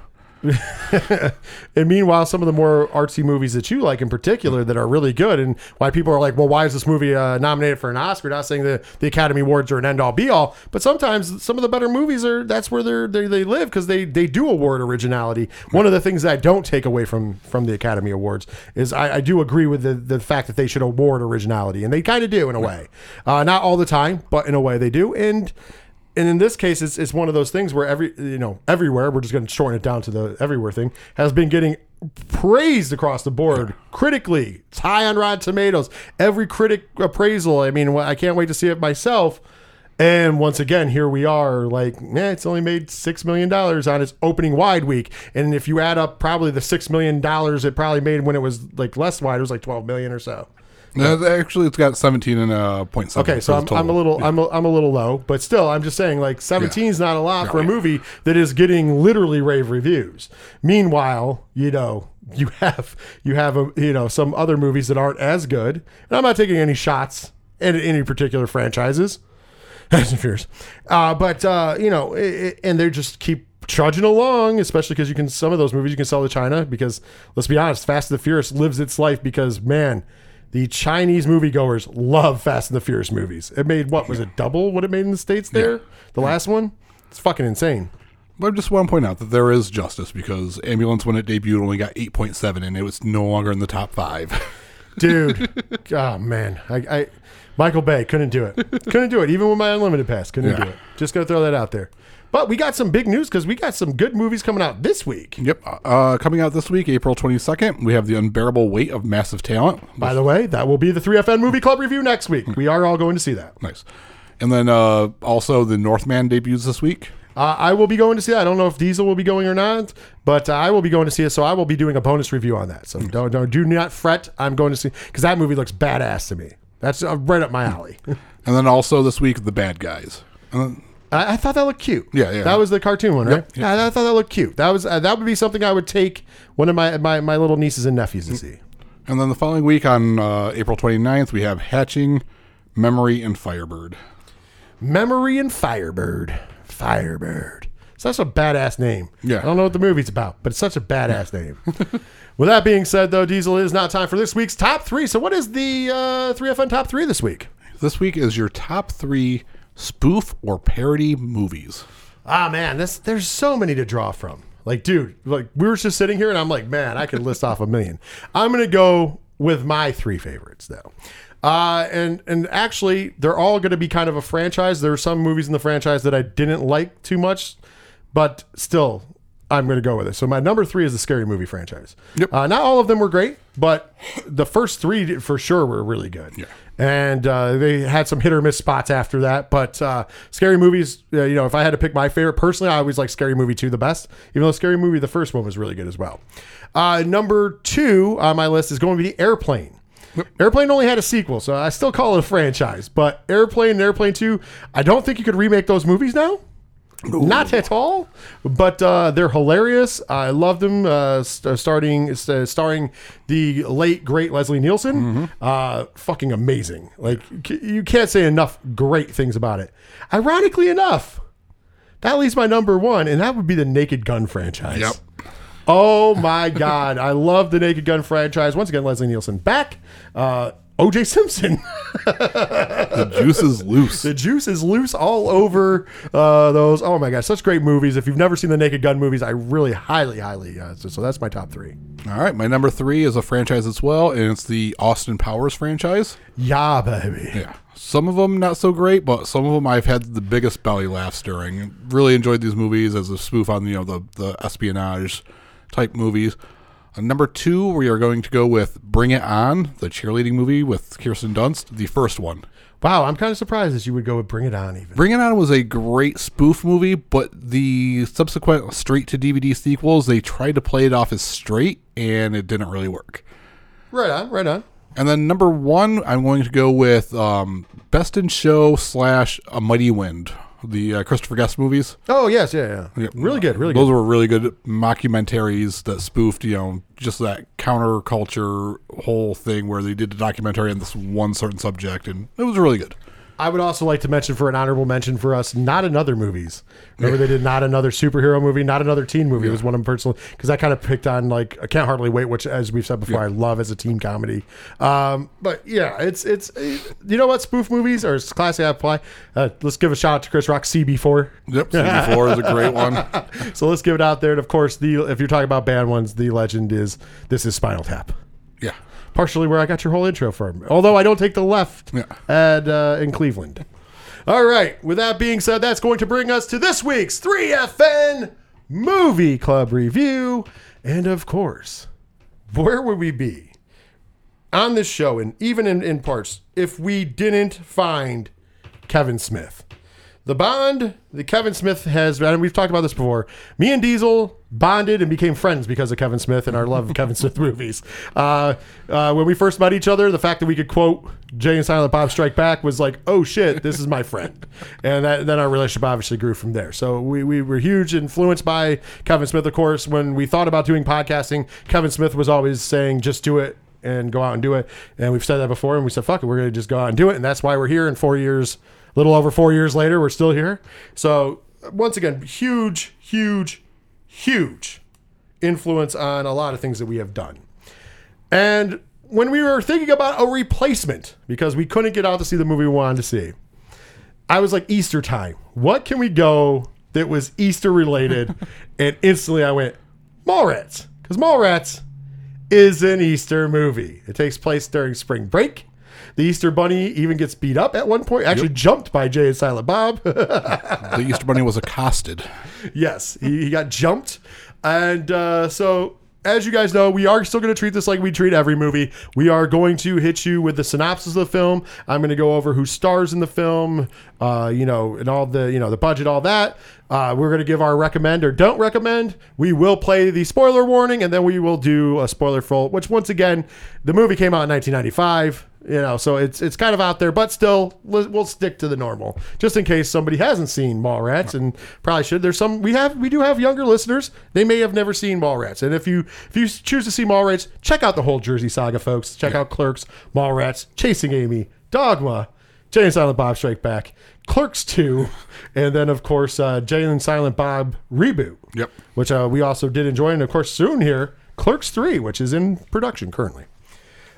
And meanwhile, some of the more artsy movies that you like in particular that are really good, and why people are like, well, why is this movie uh, nominated for an Oscar? Not saying that the Academy Awards are an end all be all, but sometimes some of the better movies are that's where they're, they they live because they they do award originality. One of the things that I don't take away from from the Academy Awards is I, I do agree with the the fact that they should award originality, and they kind of do in a way, uh, not all the time, but in a way they do, and and in this case, it's, it's one of those things where every you know everywhere we're just going to shorten it down to the everywhere thing has been getting praised across the board critically. It's high on Rotten Tomatoes. Every critic appraisal. I mean, I can't wait to see it myself. And once again, here we are. Like, eh, it's only made six million dollars on its opening wide week, and if you add up probably the six million dollars it probably made when it was like less wide, it was like twelve million or so. No, actually, it's got 17 and a point seven. Okay, so I'm, I'm a little I'm a, I'm a little low, but still I'm just saying like 17 is not a lot for a movie that is getting literally rave reviews. Meanwhile, you know you have you have a, you know some other movies that aren't as good, and I'm not taking any shots at any particular franchises. Fast and Furious, uh, but uh, you know, i i and they just keep trudging along, especially because you can some of those movies you can sell to China because let's be honest, Fast and the Furious lives its life because man, the Chinese moviegoers love Fast and the Furious movies. It made what was it double what it made in the states there? The last one, it's fucking insane. But I just want to point out that there is justice because Ambulance, when it debuted, only got 8.7 and it was no longer in the top five. dude. oh man, I, I Michael Bay couldn't do it. Couldn't do it even with my unlimited pass. Couldn't Yeah. do it. Just gonna throw that out there. But we got some big news because we got some good movies coming out this week. yep. Uh, coming out this week, April 22nd, we have The Unbearable Weight of Massive Talent. By the way, that will be the 3FN Movie Club review next week. We are all going to see that. Nice. And then uh, also The Northman debuts this week. Uh, I will be going to see that. I don't know if Diesel will be going or not, but uh, I will be going to see it. So I will be doing a bonus review on that. So don't, don't do not fret. I'm going to see because that movie looks badass to me. That's uh, right up my alley. And then also this week, The Bad Guys. And then, I, I thought that looked cute. Yeah, yeah. That was the cartoon one, right? Yep, yep. Yeah, I thought that looked cute. That was uh, that would be something I would take one of my my, my little nieces and nephews to see. and then the following week on uh, April 29th, we have Hatching, Memory, and Firebird. Memory and Firebird. Firebird. Such a badass name. Yeah. I don't know what the movie's about, but it's such a badass name. With that being said, though, Diesel it is now time for this week's top three. So, what is the uh, 3FN top three this week? This week is your top three spoof or parody movies. Ah, man, this there's so many to draw from. Like, dude, like we were just sitting here, and I'm like, man, I could list off a million. I'm gonna go with my three favorites though. Uh, and and actually, they're all going to be kind of a franchise. There are some movies in the franchise that I didn't like too much, but still, I'm going to go with it. So my number three is the scary movie franchise. Yep. Uh, not all of them were great, but the first three for sure were really good. Yeah. And uh, they had some hit or miss spots after that. But uh, scary movies, uh, you know, if I had to pick my favorite personally, I always like Scary Movie 2 the best, even though Scary Movie, the first one, was really good as well. Uh, number two on my list is going to be Airplane. Airplane only had a sequel, so I still call it a franchise. But Airplane and Airplane 2, I don't think you could remake those movies now. Not at all, but uh, they're hilarious. I love them. Uh, st- starting, uh, starring the late great Leslie Nielsen. Uh, fucking amazing. Like c- you can't say enough great things about it. Ironically enough, that leaves my number one, and that would be the Naked Gun franchise. Yep. Oh my God. I love the Naked Gun franchise. Once again, Leslie Nielsen back. Uh, OJ Simpson. The juice is loose. the juice is loose all over uh, those. Oh my God. Such great movies. If you've never seen the Naked Gun movies, I really highly, highly. Uh, so, so that's my top three. All right, my number three is a franchise as well, and it's the Austin Powers franchise. Yeah, baby. Yeah. Some of them not so great, but some of them I've had the biggest belly laughs during. Really enjoyed these movies as a spoof on you know the the espionage type movies. Uh, number two, we are going to go with Bring It On, the cheerleading movie with Kirsten Dunst, the first one. Wow. I'm kind of surprised that you would go with Bring It On even. Bring It On was a great spoof movie, but the subsequent straight to DVD sequels, they tried to play it off as straight, and it didn't really work. Right on. Right on. And then number one, I'm going to go with um, Best in Show slash A Mighty Wind. The uh, Christopher Guest movies. Oh yes, yeah, yeah. Yeah. Really good, really good. Those good. were really good mockumentaries that spoofed, you know, just that counterculture whole thing where they did a documentary on this one certain subject, and it was really good. I would also like to mention for an honorable mention for us, not another movies. Remember they did not another superhero movie, not another teen movie. It was one of them personally because I kind of picked on like I can't hardly wait, which as we've said before, I love as a teen comedy. Um, but yeah, it's it's you know what spoof movies or classic apply. Uh, let's give a shout out to Chris Rock CB4. Yep, CB4 is a great one. So let's give it out there. And of course, the if you're talking about bad ones, the legend is this is Spinal Tap. Yeah. Partially where I got your whole intro from. Although I don't take the left Yeah. at uh, in Cleveland. All right. With that being said, that's going to bring us to this week's 3FN Movie Club review, and of course, where would we be on this show, and even in, in parts, if we didn't find Kevin Smith? The bond that Kevin Smith has, and we've talked about this before. Me and Diesel bonded and became friends because of Kevin Smith and our love of Kevin Smith movies. Uh, uh, when we first met each other, the fact that we could quote Jay and Silent Bob Strike Back was like, oh shit, this is my friend. and that, then our relationship obviously grew from there. So we, we were huge influenced by Kevin Smith, of course. When we thought about doing podcasting, Kevin Smith was always saying, just do it and go out and do it. And we've said that before, and we said, fuck it, we're going to just go out and do it. And that's why we're here in four years, little over four years later, we're still here. So, once again, huge, huge, huge influence on a lot of things that we have done. And when we were thinking about a replacement, because we couldn't get out to see the movie we wanted to see, I was like, Easter time. What can we go that was Easter related? and instantly I went, Mallrats. Because Mallrats is an Easter movie. It takes place during spring break. The Easter Bunny even gets beat up at one point, actually jumped by Jay and Silent Bob. The Easter Bunny was accosted. yes, he, he got jumped. And uh, so, as you guys know, we are still going to treat this like we treat every movie. We are going to hit you with the synopsis of the film. I'm going to go over who stars in the film, uh, you know, and all the, you know, the budget, all that. Uh, we're going to give our recommend or don't recommend. We will play the spoiler warning, and then we will do a spoiler full. Which, once again, the movie came out in 1995. You know, so it's it's kind of out there, but still, we'll we'll stick to the normal, just in case somebody hasn't seen Mallrats and probably should. There's some we have we do have younger listeners. They may have never seen Mallrats, and if you if you choose to see Mallrats, check out the whole Jersey Saga, folks. Check out Clerks, Mallrats, Chasing Amy, Dogma, Jay and Silent Bob Strike Back, Clerks Two, and then of course uh, Jay and Silent Bob reboot. Yep. which uh, we also did enjoy, and of course soon here Clerks Three, which is in production currently.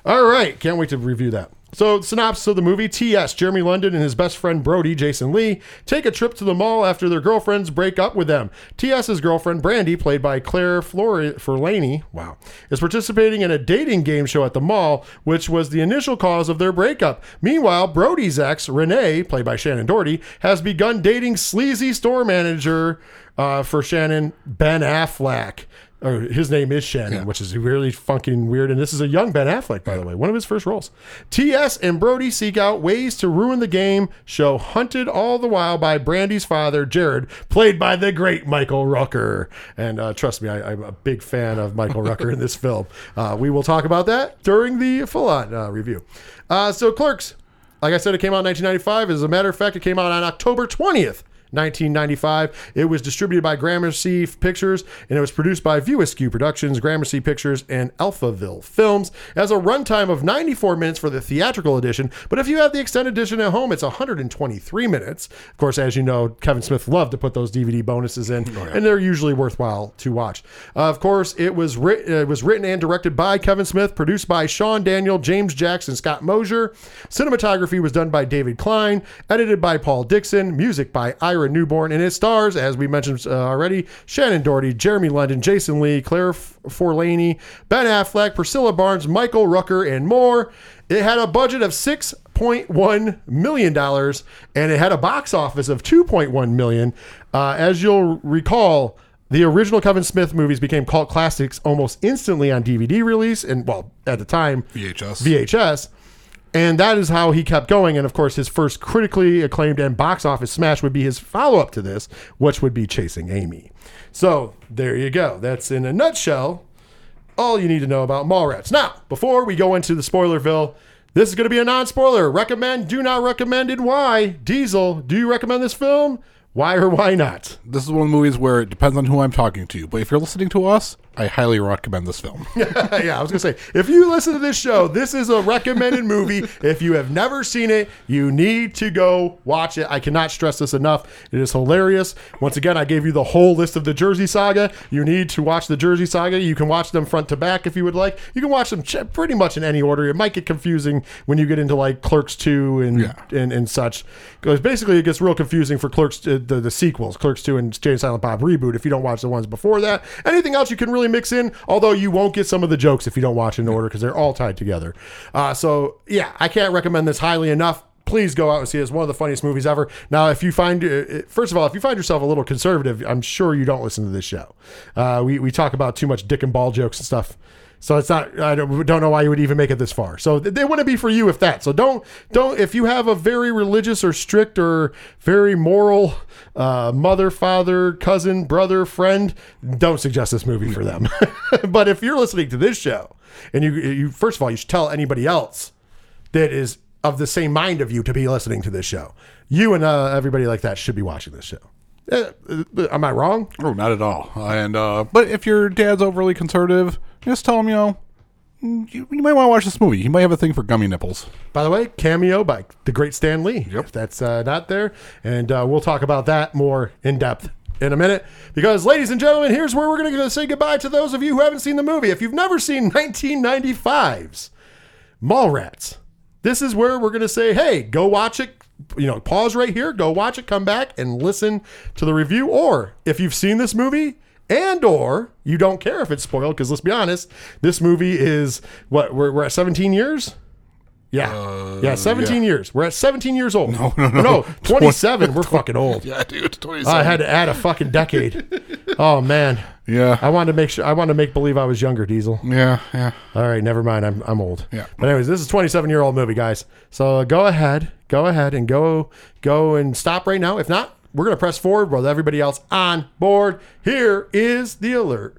All right, can't wait to review that. So, synopsis of the movie T.S. Jeremy London and his best friend Brody, Jason Lee, take a trip to the mall after their girlfriends break up with them. T.S.'s girlfriend, Brandy, played by Claire Flor- Forlani, wow, is participating in a dating game show at the mall, which was the initial cause of their breakup. Meanwhile, Brody's ex, Renee, played by Shannen Doherty, has begun dating sleazy store manager uh, for Shannon, Ben Affleck or his name is Shannon, which is really fucking weird. And this is a young Ben Affleck, by the way, one of his first roles. T.S. and Brody seek out ways to ruin the game show, hunted all the while by Brandy's father, Jared, played by the great Michael Rooker. And uh, trust me, I, I'm a big fan of Michael Rooker in this film. Uh, we will talk about that during the full on uh, review. Uh, so, Clerks, like I said, it came out in 1995. As a matter of fact, it came out on October 20th. 1995. It was distributed by Gramercy Pictures and it was produced by View Askew Productions, Gramercy Pictures, and Alphaville Films. It has a runtime of 94 minutes for the theatrical edition, but if you have the extended edition at home, it's 123 minutes. Of course, as you know, Kevin Smith loved to put those DVD bonuses in, and they're usually worthwhile to watch. Uh, of course, it was, writ- it was written and directed by Kevin Smith, produced by Sean Daniel, James Jackson, Scott Mosier. Cinematography was done by David Klein, edited by Paul Dixon, music by Ira Newborn, and it stars, as we mentioned uh, already, Shannen Doherty, Jeremy London, Jason Lee, Claire F- Forlani, Ben Affleck, Priscilla Barnes, Michael Rooker, and more. It had a budget of six point one million dollars, and it had a box office of two point one million. Uh, as you'll recall. The original Kevin Smith movies became cult classics almost instantly on DVD release, and well, at the time, VHS. VHS. And that is how he kept going. And of course, his first critically acclaimed and box office smash would be his follow up to this, which would be Chasing Amy. So there you go. That's in a nutshell all you need to know about Mallrats. Now, before we go into the spoilerville, this is going to be a non spoiler. Recommend, do not recommend, and why. Diesel, do you recommend this film Why or why not? This is one of the movies where it depends on who I'm talking to. But if you're listening to us, I highly recommend this film. yeah, I was gonna say, if you listen to this show, this is a recommended movie. If you have never seen it, you need to go watch it. I cannot stress this enough. It is hilarious. Once again, I gave you the whole list of the Jersey Saga. You need to watch the Jersey Saga. You can watch them front to back if you would like. You can watch them ch- pretty much in any order. It might get confusing when you get into like Clerks two and Yeah. and, and such. Because basically, it gets real confusing for Clerks uh, the the sequels, Clerks two and Jay and Silent Bob reboot. If you don't watch the ones before that, anything else you can really mix in. Although you won't get some of the jokes if you don't watch in order because they're all tied together. Uh, so yeah, I can't recommend this highly enough. Please go out and see it. It's one of the funniest movies ever. Now, if you find, uh, first of all, if you find yourself a little conservative, I'm sure you don't listen to this show. Uh, we, we talk about too much dick and ball jokes and stuff. So it's not. I don't, know why you would even make it this far. So they wouldn't be for you if that. So don't don't if you have a very religious or strict or very moral uh, mother, father, cousin, brother, friend, don't suggest this movie for them. but if you're listening to this show and you you first of all you should tell anybody else that is of the same mind of you to be listening to this show. You and uh, everybody like that should be watching this show. Eh, uh, am I wrong? oh, not at all. And uh, but if your dad's overly conservative, just tell him, you know, "Mm, you, you might want to watch this movie. He might have a thing for gummy nipples. By the way, cameo by the great Stan Lee. Yep. If that's uh, not there, and uh, we'll talk about that more in depth in a minute. Because, ladies and gentlemen, here's where we're going to say goodbye to those of you who haven't seen the movie. If you've never seen 1995's Mallrats, this is where we're going to say, hey, go watch it. You know, pause right here, go watch it, come back and listen to the review. Or if you've seen this movie and or you don't care if it's spoiled, because let's be honest, this movie is what we're, we're at 17 years. Yeah, uh, yeah, 17 years. We're at 17 years old. No, no, no. no, 27. we're fucking old. Yeah, dude, twenty. I had to add a fucking decade. Oh man, Yeah, I wanted to make sure. I wanted to make believe I was younger, Diesel. yeah, yeah. All right, never mind. I'm I'm old. Yeah. But anyways, this is a 27 year old movie, guys. So go ahead, go ahead, and go go and stop right now. If not, we're gonna press forward with everybody else on board. Here is the alert.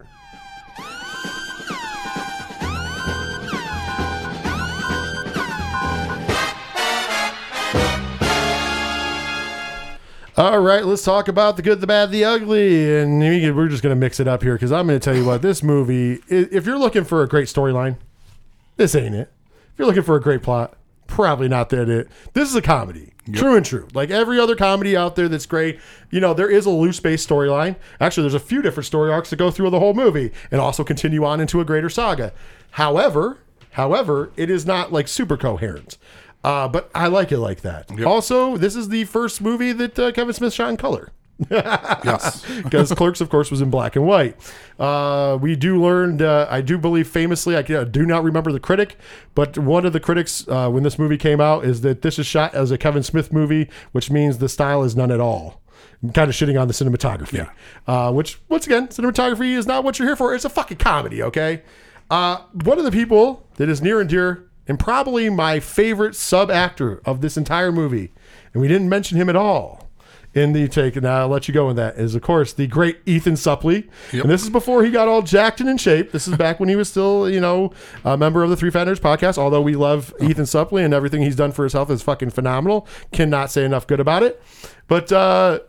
All right, let's talk about the good, the bad, the ugly, and we- we're just gonna mix it up here because I'm gonna tell you what this movie. If you're looking for a great storyline, this ain't it. If you're looking for a great plot, probably not that it. This is a comedy, true and true. Like every other comedy out there that's great, you know, there is a loose base storyline. Actually, there's a few different story arcs that go through the whole movie and also continue on into a greater saga. However, however, it is not like super coherent. Uh, but I like it like that. Also, this is the first movie that uh, Kevin Smith shot in color Yes. because Clerks, of course, was in black and white. Uh, we do learn, uh, I do believe famously, I do not remember the critic, but one of the critics uh, when this movie came out is that this is shot as a Kevin Smith movie, which means the style is none at all. I'm kind of shitting on the cinematography, uh, which, once again, cinematography is not what you're here for. It's a fucking comedy, okay? Uh, one of the people that is near and dear and probably my favorite sub actor of this entire movie, and we didn't mention him at all in the take, and I'll let you go in that, is of course the great Ethan Suplee. And this is before he got all jacked and in shape. This is back when he was still, you know, a member of the Three Founders podcast. Although we love Ethan Suplee and everything he's done for his health is fucking phenomenal. Cannot say enough good about it. But uh,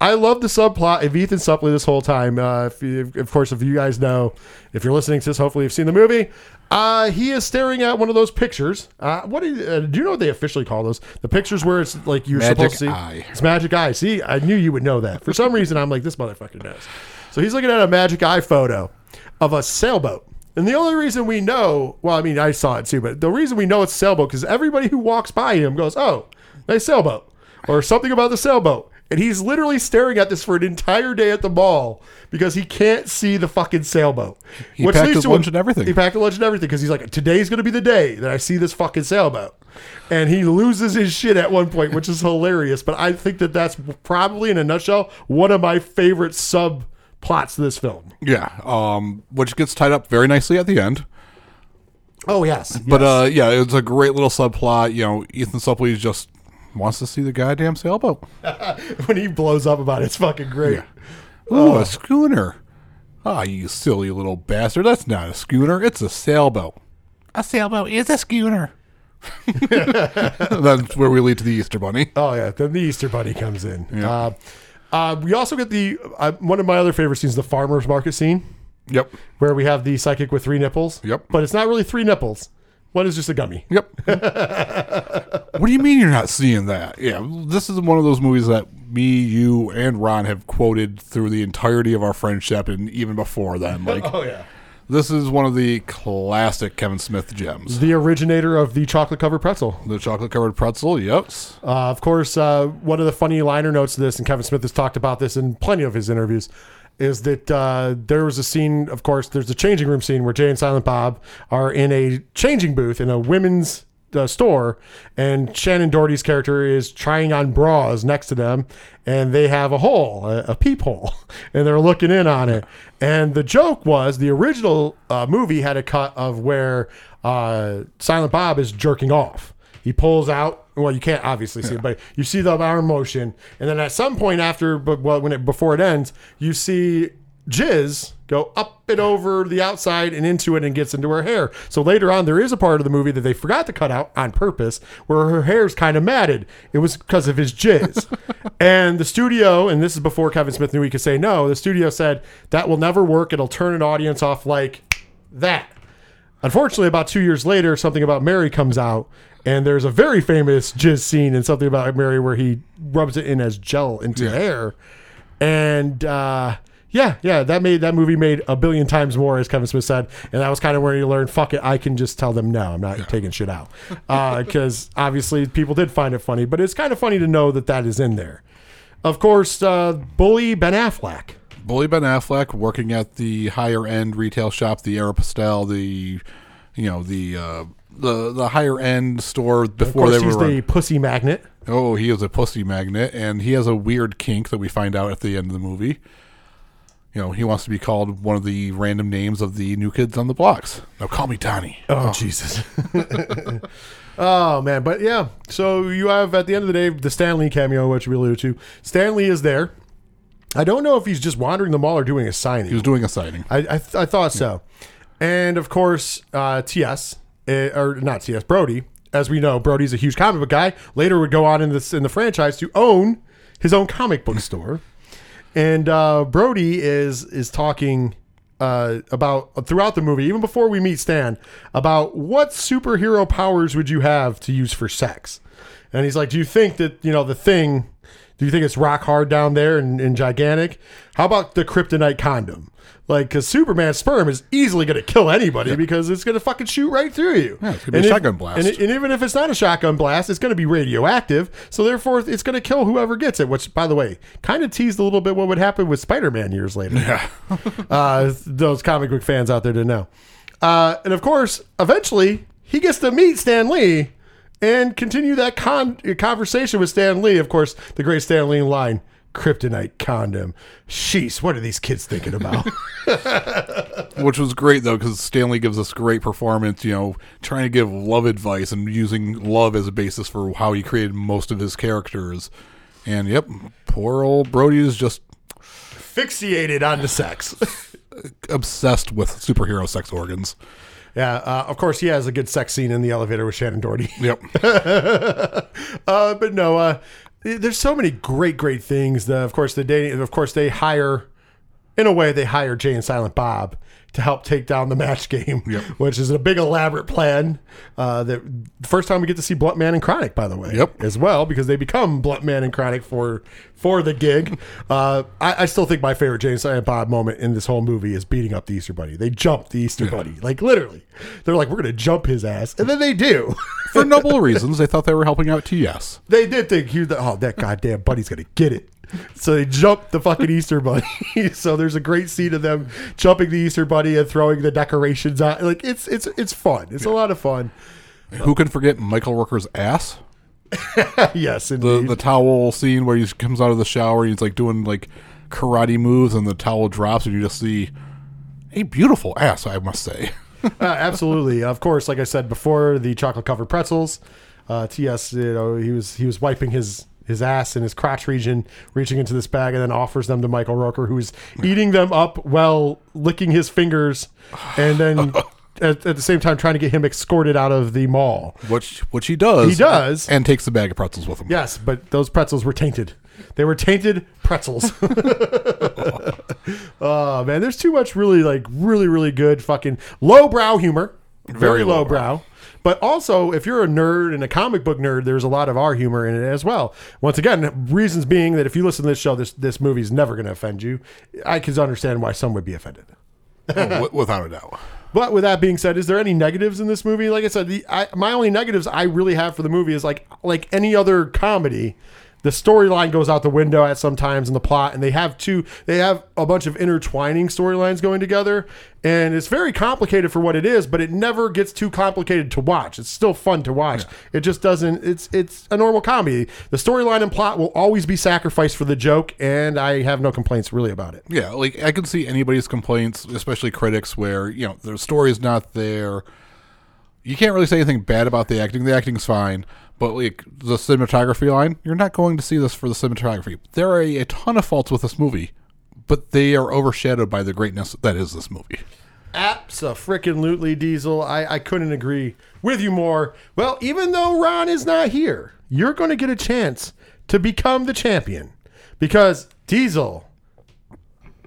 I love the subplot of Ethan Suplee this whole time. Uh, if you, of course, if you guys know, if you're listening to this, hopefully you've seen the movie. Uh, he is staring at one of those pictures. Uh, what do you, uh, do you know what they officially call those? The pictures where it's like you're Magic supposed to see. eye. It's magic eye. See, I knew you would know that. For some reason, I'm like, this motherfucker knows. So he's looking at a magic eye photo of a sailboat. And the only reason we know, well, I mean, I saw it too, but the reason we know it's a sailboat because everybody who walks by him goes, oh, nice sailboat, or something about the sailboat. And he's literally staring at this for an entire day at the mall because he can't see the fucking sailboat. He packed his lunch and everything. He packed a lunch and everything because he's like, today's going to be the day that I see this fucking sailboat. And he loses his shit at one point, which is hilarious. But I think that that's probably, in a nutshell, one of my favorite subplots to this film. Yeah. Um, which gets tied up very nicely at the end. Oh, yes. But uh, yeah, it's a great little subplot. You know, Ethan Suplee is just wants to see the goddamn sailboat. when he blows up about it, it's fucking great. Ooh, a schooner. Ah, you silly little bastard. That's not a schooner. It's a sailboat. A sailboat is a schooner. That's where we lead to the Easter Bunny. Oh yeah, then the Easter Bunny comes in. Uh, Uh, we also get the uh, one of my other favorite scenes, the farmers market scene, Yep. where we have the psychic with three nipples. Yep. But it's not really three nipples. One is just a gummy. Yep. what do you mean you're not seeing that? Yeah, this is one of those movies that me, you, and Ron have quoted through the entirety of our friendship and even before then. Like, Oh yeah. this is one of the classic Kevin Smith gems. The originator of the chocolate covered pretzel. The chocolate covered pretzel, yep. Uh, of course, uh, one of the funny liner notes to this, and Kevin Smith has talked about this in plenty of his interviews, is that uh, there was a scene, of course, there's a changing room scene where Jay and Silent Bob are in a changing booth in a women's uh, store, and Shannen Doherty's character is trying on bras next to them, and they have a hole, a, a peephole, and they're looking in on it. And the joke was the original uh, movie had a cut of where uh, Silent Bob is jerking off. He pulls out. Well, you can't obviously see it, but you see the arm motion, and then at some point after, but well, when it before it ends, you see jizz go up and over the outside and into it and gets into her hair. So later on, there is a part of the movie that they forgot to cut out on purpose where her hair's kind of matted. It was because of his jizz. and the studio, and this is before Kevin Smith knew he could say no, the studio said that will never work. It'll turn an audience off like that. Unfortunately, about two years later, something about Mary comes out, and there's a very famous jizz scene in something about Mary where he rubs it in as gel into Yeah. hair, and uh, yeah, yeah, that made that movie made a billion times more, as Kevin Smith said, and that was kind of where you learned, fuck it, I can just tell them no, I'm not taking shit out, because obviously people did find it funny, but it's kind of funny to know that that is in there. Of course, uh, bully Ben Affleck. Bully Ben Affleck working at the higher end retail shop, the Aeropostale, the you know the uh, the the higher end store Of before course, they were. he's the pussy magnet. oh, he is a pussy magnet, and he has a weird kink that we find out at the end of the movie. You know, he wants to be called one of the random names of the new kids on the blocks. Now call me Donnie. Oh, Jesus. oh man, but yeah. So you have at the end of the day the Stan Lee cameo, which we alluded to. Stan Lee is there. I don't know if he's just wandering the mall or doing a signing. He was doing a signing. I, I, th- I thought so. And of course, uh, TS, or not C.S. Brody. As we know, Brody's a huge comic book guy. Later would go on in this in the franchise to own his own comic book store. And uh, Brody is is talking uh, about throughout the movie, even before we meet Stan, about what superhero powers would you have to use for sex? And he's like, "Do you think that you know the thing? Do you think it's rock hard down there and, and gigantic? How about the kryptonite condom? Like, because Superman's sperm is easily going to kill anybody because it's going to fucking shoot right through you. Yeah, it's gonna be a if- shotgun blast. And, and even if it's not a shotgun blast, it's going to be radioactive. So therefore, it's going to kill whoever gets it. Which, by the way, kind of teased a little bit what would happen with Spider-Man years later. Yeah. uh, those comic book fans out there to know. Uh, and of course, eventually, he gets to meet Stan Lee and continue that con- conversation with Stan Lee. Of course, the great Stan Lee line. Kryptonite condom. Sheesh, what are these kids thinking about? Which was great though, because Stan Lee gives us great performance. You know, trying to give love advice and using love as a basis for how he created most of his characters. And yep, poor old Brody is just Fixated on the sex. obsessed with superhero sex organs. yeah, uh, of course, he has a good sex scene in the elevator with Shannen Doherty. Yep. uh, but no, uh, there's so many great, great things. The, of course, the dating. Of course, they hire, in a way, they hire Jay and Silent Bob to help take down the match game, Yep. which is a big elaborate plan. Uh, that the first time we get to see Blunt Man and Chronic, by the way, Yep. as well, because they become Blunt Man and Chronic for for the gig. Uh, I, I still think my favorite James and Bob moment in this whole movie is beating up the Easter Bunny. They jump the Easter Bunny, like literally. They're like, we're gonna jump his ass, and then they do. For noble reasons, they thought they were helping out TS. They did think oh that goddamn buddy's gonna get it. So they jumped the fucking Easter bunny. so there's a great scene of them jumping the Easter bunny and throwing the decorations out. Like it's it's it's fun. It's a lot of fun. Who can forget Michael Rooker's ass? yes, The indeed. the towel scene where he comes out of the shower, and he's like doing like karate moves, and the towel drops, and you just see a beautiful ass. I must say. Uh, absolutely. Of course, like I said before, the chocolate covered pretzels. Uh, T.S. You know he was he was wiping his his ass and his crotch region, reaching into this bag, and then offers them to Michael Rooker, who's eating them up while licking his fingers, and then. At, at the same time, trying to get him escorted out of the mall. Which which he does. He does. and takes the bag of pretzels with him. Yes, but those pretzels were tainted. They were tainted pretzels. oh man, there's too much really like really really good fucking lowbrow humor. Very, Very lowbrow. But also, if you're a nerd and a comic book nerd, there's a lot of our humor in it as well. Once again, reasons being that if you listen to this show, this this movie's never going to offend you. I can understand why some would be offended. Oh, without a doubt. But with that being said, is there any negatives in this movie? Like I said, the, I, my only negatives I really have for the movie is like like any other comedy, the storyline goes out the window at sometimes in the plot, and they have two they have a bunch of intertwining storylines going together, and it's very complicated for what it is, but it never gets too complicated to watch. It's still fun to watch. It just doesn't. It's it's a normal comedy. The storyline and plot will always be sacrificed for the joke, and I have no complaints really about it. Yeah, like I can see anybody's complaints, especially critics, where you know the story's not there. You can't really say anything bad about the acting. The acting's fine, but like the cinematography line, you're not going to see this for the cinematography. There are a, a ton of faults with this movie, but they are overshadowed by the greatness that is this movie. Absolutely, Diesel. I, I couldn't agree with you more. Well, even though Ron is not here, you're going to get a chance to become the champion because Diesel.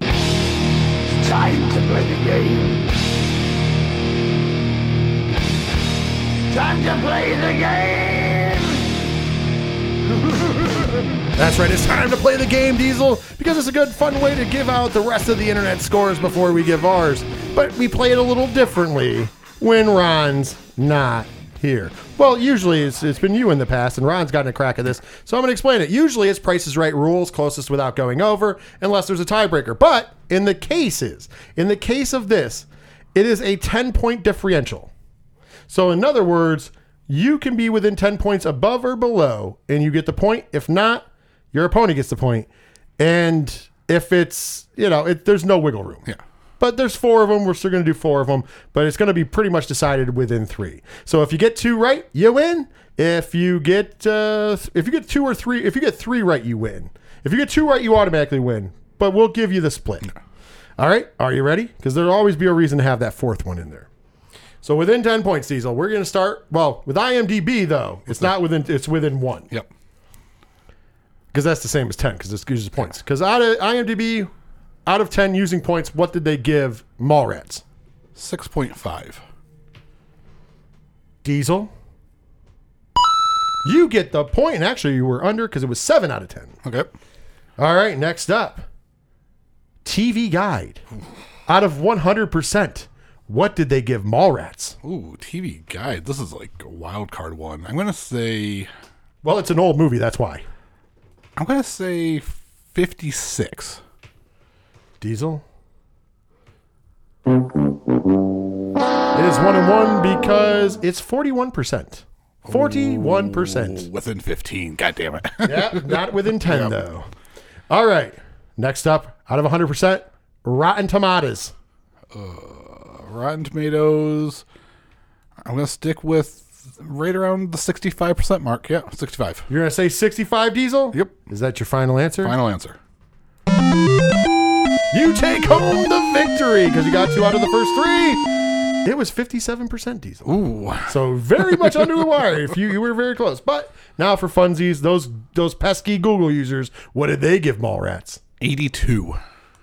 Time to play the game. Time to play the game. That's right, it's time to play the game, Diesel, because it's a good, fun way to give out the rest of the internet scores before we give ours. But we play it a little differently when Ron's not here. Well, usually it's, it's been you in the past, and Ron's gotten a crack at this, so I'm going to explain it. Usually it's Price is Right rules, closest without going over, unless there's a tiebreaker. But in the cases, in the case of this, it is a 10 point differential. So, in other words, you can be within 10 points above or below, and you get the point. If not, your opponent gets the point. And if it's, you know, it, there's no wiggle room. Yeah. But there's four of them. We're still going to do four of them, but it's going to be pretty much decided within three. So if you get two right, you win. If you get uh, if you get two or three, if you get three right, you win. If you get two right, you automatically win. But we'll give you the split. All right, are you ready? Because there'll always be a reason to have that fourth one in there. So within ten points, Diesel, we're going to start. Well, with IMDb though, it's not within. It's within one Yep. Because that's the same as 10 because it uses points. Because out of IMDb, out of 10 using points, what did they give Mallrats? Six point five. Diesel. You get the point, and actually you were under because it was 7 out of 10. Okay. All right, next up. TV Guide. Out of 100%, what did they give Mallrats? Ooh, TV guide. This is like a wild card one. I'm gonna say. Well, it's an old movie, that's why. I'm gonna say fifty-six. Diesel. It is 1 and 1 because it's 41%. 41%. Within fifteen. God damn it. Yeah, not within 10 though. All right. Next up, out of 100%, Rotten Tomatoes. Uh, Rotten Tomatoes. I'm gonna stick with right around the 65 percent mark. Yeah, 65. You're going to say 65 Diesel? Yep. Is that your final answer? Final answer. You take home the victory because you got two out of the first three. It was 57% Diesel. Ooh. So very much under the wire. If you, you were very close. But now for funsies, those those pesky Google users, what did they give Mallrats? 82.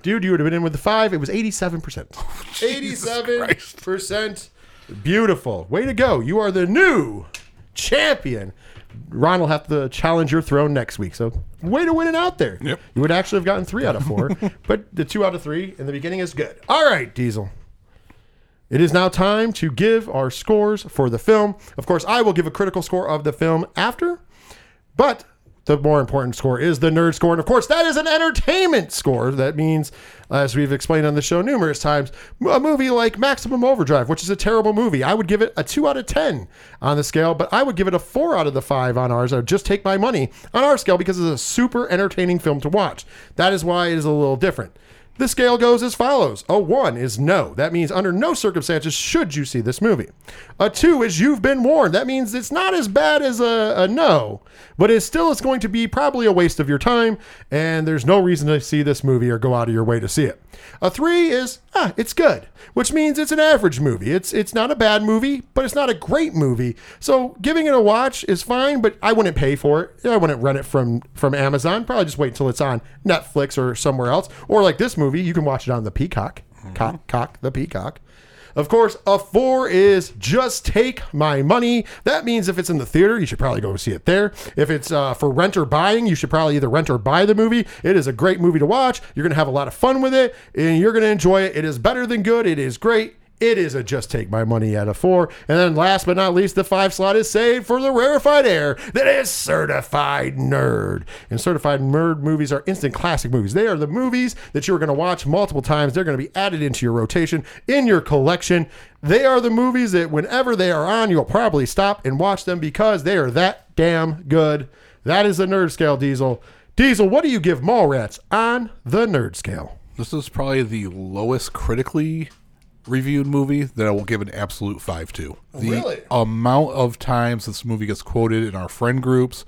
Dude, you would have been in with the five. It was 87%. 87%. Beautiful. Way to go. You are the new champion. Ron will have to challenge your throne next week. So, way to win it out there. Yep. You would actually have gotten three out of four, but the two out of three in the beginning is good. All right, Diesel. It is now time to give our scores for the film. Of course, I will give a critical score of the film after, but the more important score is the nerd score. And of course, that is an entertainment score. That means, as we've explained on the show numerous times, a movie like Maximum Overdrive, which is a terrible movie, I would give it a 2 out of 10 on the scale, but I would give it a 4 out of the 5 on ours. I would just take my money on our scale because it's a super entertaining film to watch. That is why it is a little different. The scale goes as follows. A one is no. That means under no circumstances should you see this movie. A two is you've been warned. That means it's not as bad as a, a no, but it still is going to be probably a waste of your time, and there's no reason to see this movie or go out of your way to see it. A three is ah, it's good, which means it's an average movie. It's it's not a bad movie, but it's not a great movie. So giving it a watch is fine, but I wouldn't pay for it. I wouldn't rent it from from Amazon. Probably just wait until it's on Netflix or somewhere else. Or like this movie, you can watch it on the Peacock. Cock, cock, the Peacock. Of course, a four is just take my money. That means if it's in the theater, you should probably go see it there. If it's uh, for rent or buying, you should probably either rent or buy the movie. It is a great movie to watch. You're going to have a lot of fun with it, and you're going to enjoy it. It is better than good. It is great. It is a just take my money at a four. And then last but not least, the five slot is saved for the rarefied air that is certified nerd. And certified nerd movies are instant classic movies. They are the movies that you're going to watch multiple times. They're going to be added into your rotation, in your collection. They are the movies that whenever they are on, you'll probably stop and watch them because they are that damn good. That is the nerd scale, Diesel. Diesel, what do you give Mallrats on the nerd scale? This is probably the lowest critically reviewed movie that I will give an absolute five to. Oh, the Really? amount of times this movie gets quoted in our friend groups.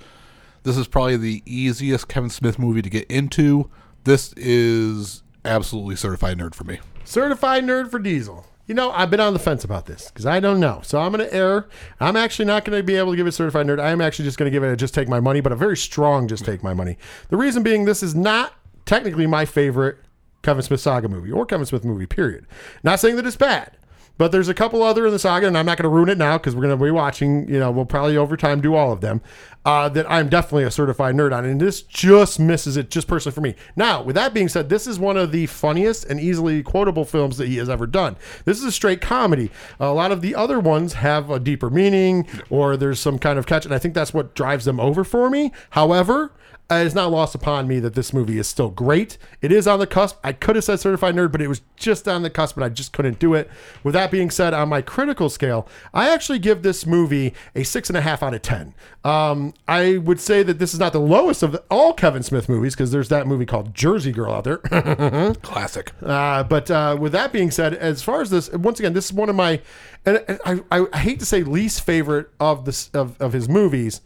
This is probably the easiest Kevin Smith movie to get into. This is absolutely certified nerd for me. Certified nerd for Diesel. You know, I've been on the fence about this because I don't know. So I'm going to err. I'm actually not going to be able to give it certified nerd. I'm actually just going to give it a just take my money, but a very strong just take my money. The reason being, this is not technically my favorite Kevin Smith saga movie or Kevin Smith movie, period. Not saying that it's bad. But there's a couple other in the saga, and I'm not going to ruin it now because we're going to be watching. You know, we'll probably over time do all of them. Uh, that I'm definitely a certified nerd on, and this just misses it, just personally for me. Now, with that being said, this is one of the funniest and easily quotable films that he has ever done. This is a straight comedy. A lot of the other ones have a deeper meaning, or there's some kind of catch, and I think that's what drives them over for me. However, uh, it's not lost upon me that this movie is still great. It is on the cusp. I could have said certified nerd, but it was just on the cusp, and I just couldn't do it. With that being said, on my critical scale, I actually give this movie a six and a half out of ten. Um, I would say that this is not the lowest of the, all Kevin Smith movies because there's that movie called Jersey Girl out there. Classic. Uh, but uh, with that being said, as far as this, once again, this is one of my, and and I, I hate to say least favorite of this of, of his movies,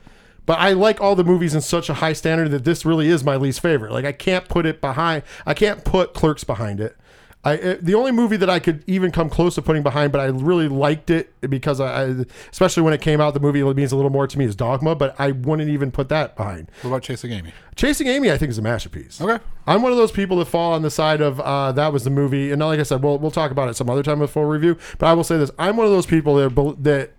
but I like all the movies in such a high standard that this really is my least favorite. Like I can't put it behind, I can't put Clerks behind it. I, it- the only movie that I could even come close to putting behind, but I really liked it because I, I especially when it came out, the movie means a little more to me is Dogma, but I wouldn't even put that behind. What about Chasing Amy? Chasing Amy, I think, is a masterpiece. Okay. I'm one of those people that fall on the side of uh, that was the movie, and like I said, we'll we'll talk about it some other time with full review. But I will say this: I'm one of those people that that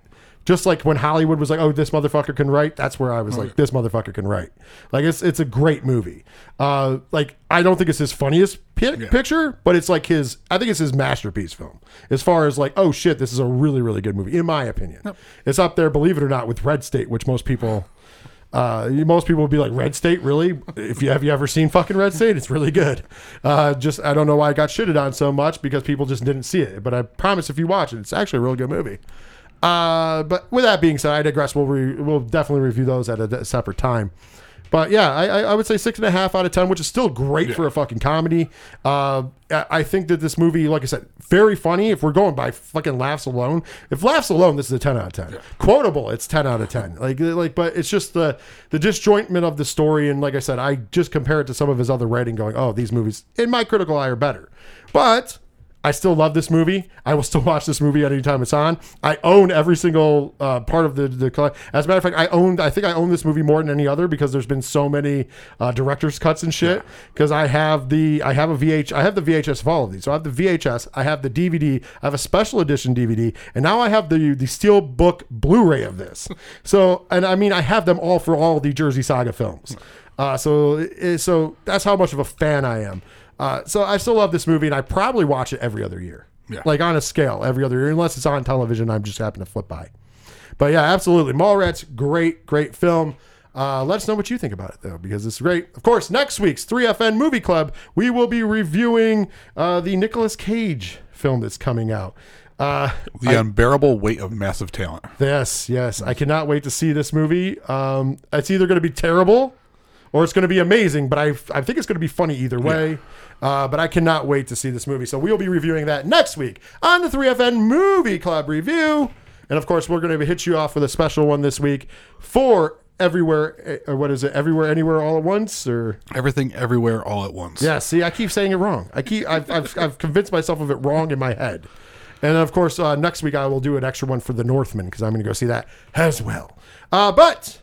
just like when Hollywood was like, "Oh, this motherfucker can write," that's where I was like, "This motherfucker can write." Like it's it's a great movie. Uh, like I don't think it's his funniest pi- picture, but it's like his. I think it's his masterpiece film as far as like, oh shit, this is a really really good movie in my opinion. It's up there, believe it or not, with Red State, which most people. Uh, most people would be like, Red State, really? If you have you ever seen fucking Red State, it's really good. Uh, just I don't know why I got shitted on so much because people just didn't see it. But I promise, if you watch it, it's actually a really good movie. Uh, but with that being said, I digress. We'll re- we'll definitely review those at a, separate time. But yeah, I, I would say six and a half out of ten, which is still great for a fucking comedy. Uh, I I think that this movie, like I said, very funny. If we're going by fucking laughs alone, if laughs alone, this is a ten out of ten. Quotable, it's ten out of ten. Like like, but it's just the the disjointment of the story, and like I said, I just compare it to some of his other writing, going, oh, these movies in my critical eye are better. But I still love this movie. I will still watch this movie at any time it's on. I own every single uh, part of the the. As a matter of fact, I owned. I think I own this movie more than any other because there's been so many uh, director's cuts and shit. Because I have the I have a VH. I have the VHS of all of these. So I have the VHS. I have the DVD. I have a special edition DVD, and now I have the the steel book Blu-ray of this. So and I mean I have them all for all the Jersey Saga films. Uh, so so that's how much of a fan I am. Uh, so I still love this movie, and I probably watch it every other year. Yeah. Like on a scale, every other year, unless it's on television. I'm just happen to flip by. But yeah, absolutely. Mallrats, great, great film. Uh, let us know what you think about it, though, because it's great. Of course, next week's 3FN Movie Club, we will be reviewing uh, the Nicolas Cage film that's coming out. Uh, The unbearable weight of massive talent. yes, yes. I cannot wait to see this movie. Um, it's either going to be terrible or it's going to be amazing. But I, I think it's going to be funny either way. Uh, but I cannot wait to see this movie. So we'll be reviewing that next week on the 3FN Movie Club review. And of course, we're going to hit you off with a special one this week for everywhere, or what is it? Everywhere, anywhere, all at once, or Everything, everywhere, all at once. yeah. See, I keep saying it wrong. I keep, I've, I've, I've convinced myself of it wrong in my head. And of course, uh, next week I will do an extra one for the Northman because I'm going to go see that as well. Uh, but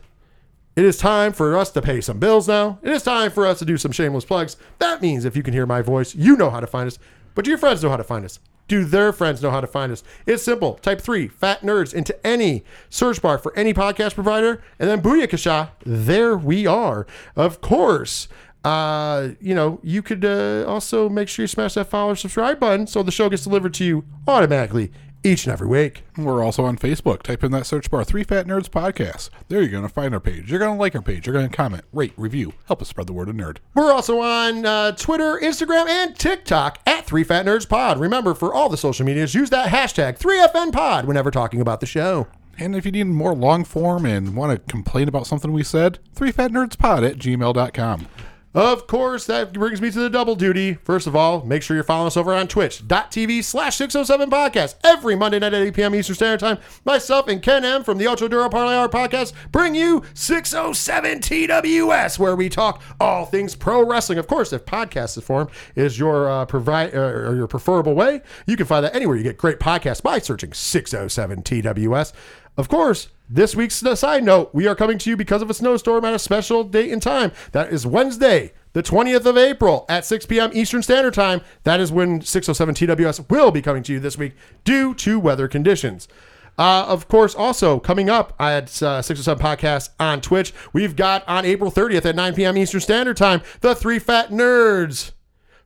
it is time for us to pay some bills now. It is time for us to do some shameless plugs. That means if you can hear my voice, you know how to find us. But do your friends know how to find us? Do their friends know how to find us? It's simple. Type three fat nerds into any search bar for any podcast provider, and then booyakasha, there we are. Of course, uh, you know, you could uh, also make sure you smash that follow or subscribe button so the show gets delivered to you automatically each and every week. We're also on Facebook. Type in that search bar, Three Fat Nerds Podcast. There you're going to find our page. You're going to like our page. You're going to comment, rate, review. Help us spread the word of nerd. We're also on uh, Twitter, Instagram, and TikTok at Three Fat Nerds Pod. Remember, for all the social medias, use that hashtag 3FN Pod whenever talking about the show. And if you need more long form and want to complain about something we said, Three Fat Nerds Pod at gmail.com. Of course, that brings me to the double duty. First of all, make sure you're following us over on twitch.tv slash 607 podcast. Every Monday night at 8 p.m. Eastern Standard Time, myself and Ken M from the Ultra Duro Parlay Hour podcast bring you 607 TWS, where we talk all things pro wrestling. Of course, if podcast form is your uh, provide uh, or your preferable way, you can find that anywhere you get great podcasts by searching 607 TWS. Of course, this week's side note, we are coming to you because of a snowstorm at a special date and time. That is Wednesday, the 20th of April at 6 p.m. Eastern Standard Time. That is when 607 TWS will be coming to you this week due to weather conditions. Uh, of course, also coming up at uh, 607 Podcast on Twitch, we've got on April 30th at 9 p.m. Eastern Standard Time, the Three Fat Nerds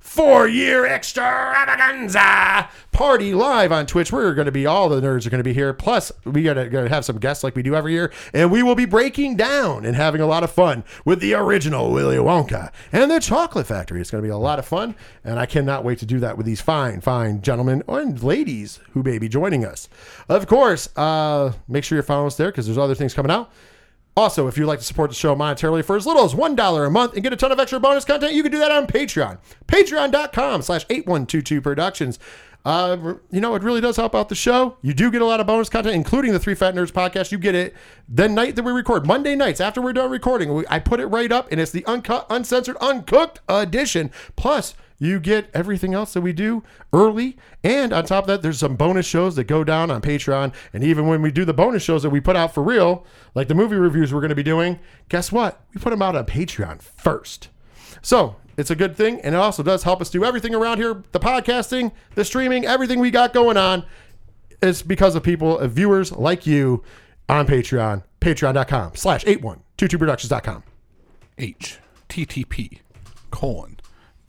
four year extravaganza party live on Twitch. We're going to be all the nerds are going to be here. Plus, we got to have some guests like we do every year, and we will be breaking down and having a lot of fun with the original Willy Wonka and the Chocolate Factory. It's going to be a lot of fun, and I cannot wait to do that with these fine, fine gentlemen and ladies who may be joining us. Of course, uh, make sure you're following us there because there's other things coming out. Also, if you'd like to support the show monetarily for as little as $1 a month and get a ton of extra bonus content, you can do that on Patreon. Patreon.com slash 8122 Productions. Uh, you know, it really does help out the show. You do get a lot of bonus content, including the Three Fat Nerds podcast. You get it the night that we record, Monday nights after we're done recording. We, I put it right up, and it's the uncut, uncensored, uncooked edition. Plus, you get everything else that we do early. And on top of that, there's some bonus shows that go down on Patreon. And even when we do the bonus shows that we put out for real, like the movie reviews we're going to be doing, guess what? We put them out on Patreon first. So it's a good thing. And it also does help us do everything around here the podcasting, the streaming, everything we got going on. It's because of people, of viewers like you on Patreon, patreon.com slash 8122productions.com. HTTP colon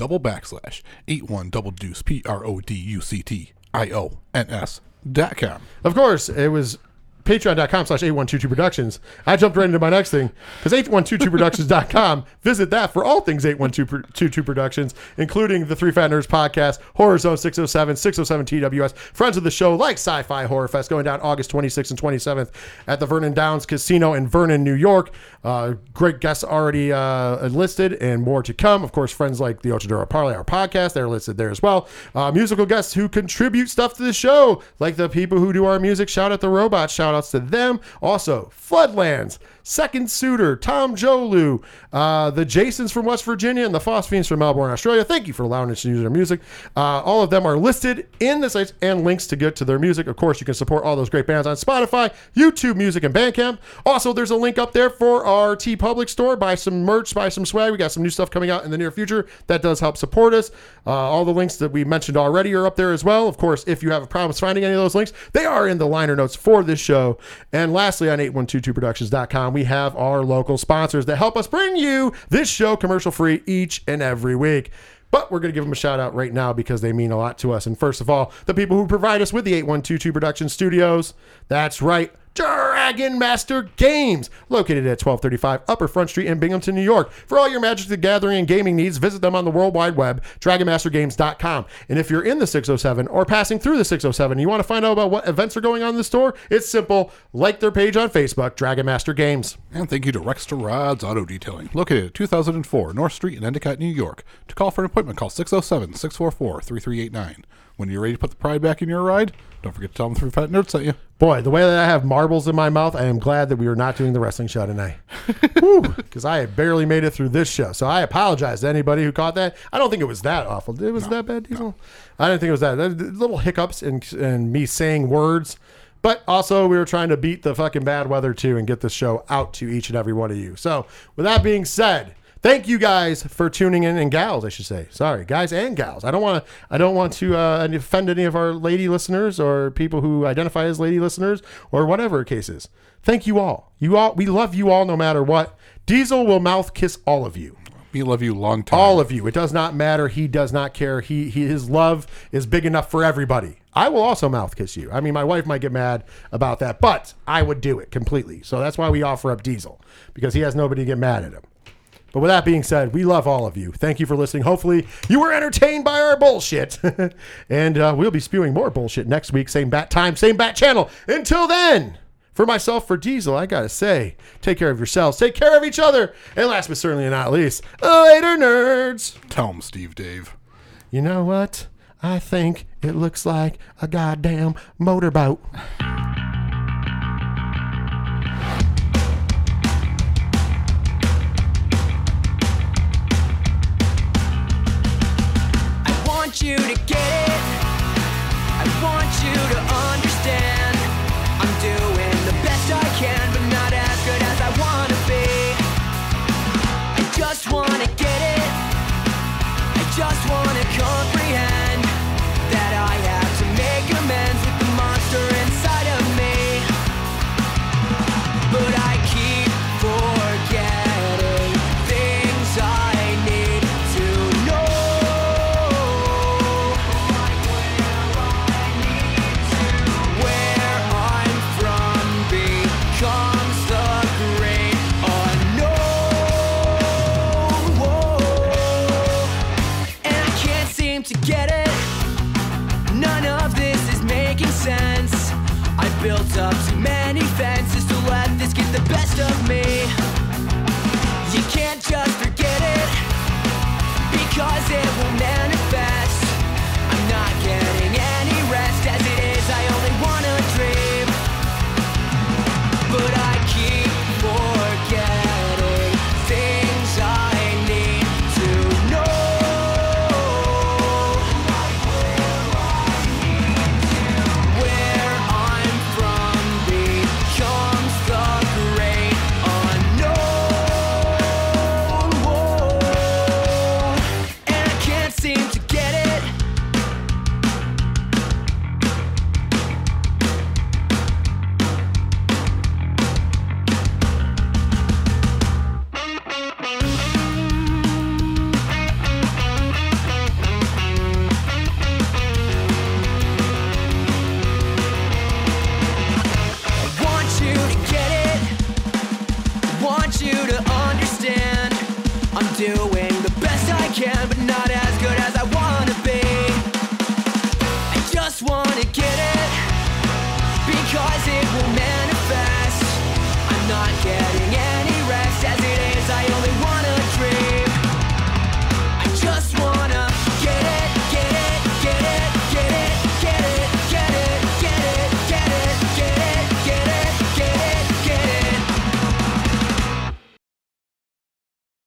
double backslash eight one double deuce P R O D U C T I O N S dot com. Of course, it was patreon.com slash 8122 productions. I jumped right into my next thing because 8122productions.com. Visit that for all things 8122 productions, including the Three Fat Nerds podcast, Horror Zone 607, 607 TWS, friends of the show like Sci Fi Horror Fest going down August 26th and 27th at the Vernon Downs Casino in Vernon, New York. Uh, great guests already uh, listed and more to come. Of course, friends like the Ochadora Parlay, our podcast, they're listed there as well. Uh, musical guests who contribute stuff to the show, like the people who do our music. Shout out the robots. Shout outs to them. Also, Floodlands, Second Suitor, Tom Jolu, uh, the Jasons from West Virginia, and the Phosphines from Melbourne, Australia. Thank you for allowing us to use their music. Uh, all of them are listed in the sites and links to get to their music. Of course, you can support all those great bands on Spotify, YouTube Music, and Bandcamp. Also, there's a link up there for our TeePublic store. Buy some merch, buy some swag. We got some new stuff coming out in the near future that does help support us. Uh, all the links that we mentioned already are up there as well. Of course, if you have a problem finding any of those links, they are in the liner notes for this show. And lastly, on 8122productions.com, we have our local sponsors that help us bring you this show commercial free each and every week. But we're going to give them a shout out right now because they mean a lot to us. And first of all, the people who provide us with the 8122 Production Studios. That's right. Dragon Master Games, located at 1235 Upper Front Street in Binghamton, New York. For all your Magic the Gathering and gaming needs, visit them on the World Wide Web, dragonmastergames.com. And if you're in the 607 or passing through the 607 and you want to find out about what events are going on in the store, it's simple. Like their page on Facebook, Dragon Master Games. And thank you to Rexter Rods Auto Detailing, located at 2004 North Street in Endicott, New York. To call for an appointment, call 607 644 3389. When you're ready to put the pride back in your ride, don't forget to tell them three fat nerds sent you. Boy, the way that I have marbles in my mouth, I am glad that we are not doing the wrestling show tonight. Because I had barely made it through this show. So I apologize to anybody who caught that. I don't think it was that awful. It was that bad, Diesel? I didn't think it was that. Little hiccups and, and me saying words. But also, we were trying to beat the fucking bad weather too and get this show out to each and every one of you. So, with that being said, thank you guys for tuning in and gals, I should say. Sorry, guys and gals. I don't want to. I don't want to uh, offend any of our lady listeners or people who identify as lady listeners or whatever case is. Thank you all. You all. We love you all, no matter what. Diesel will mouth kiss all of you. We love you long time. All of you. It does not matter. He does not care. He, he his love is big enough for everybody. I will also mouth kiss you. I mean, my wife might get mad about that, but I would do it completely. So that's why we offer up Diesel because he has nobody to get mad at him. But with that being said, we love all of you. Thank you for listening. Hopefully, you were entertained by our bullshit. and uh, we'll be spewing more bullshit next week. Same bat time, same bat channel. Until then, for myself, for Diesel, I gotta say, take care of yourselves, take care of each other, and last but certainly not least, later, nerds. Tell them, Steve Dave. You know what? I think it looks like a goddamn motorboat. Just wanna built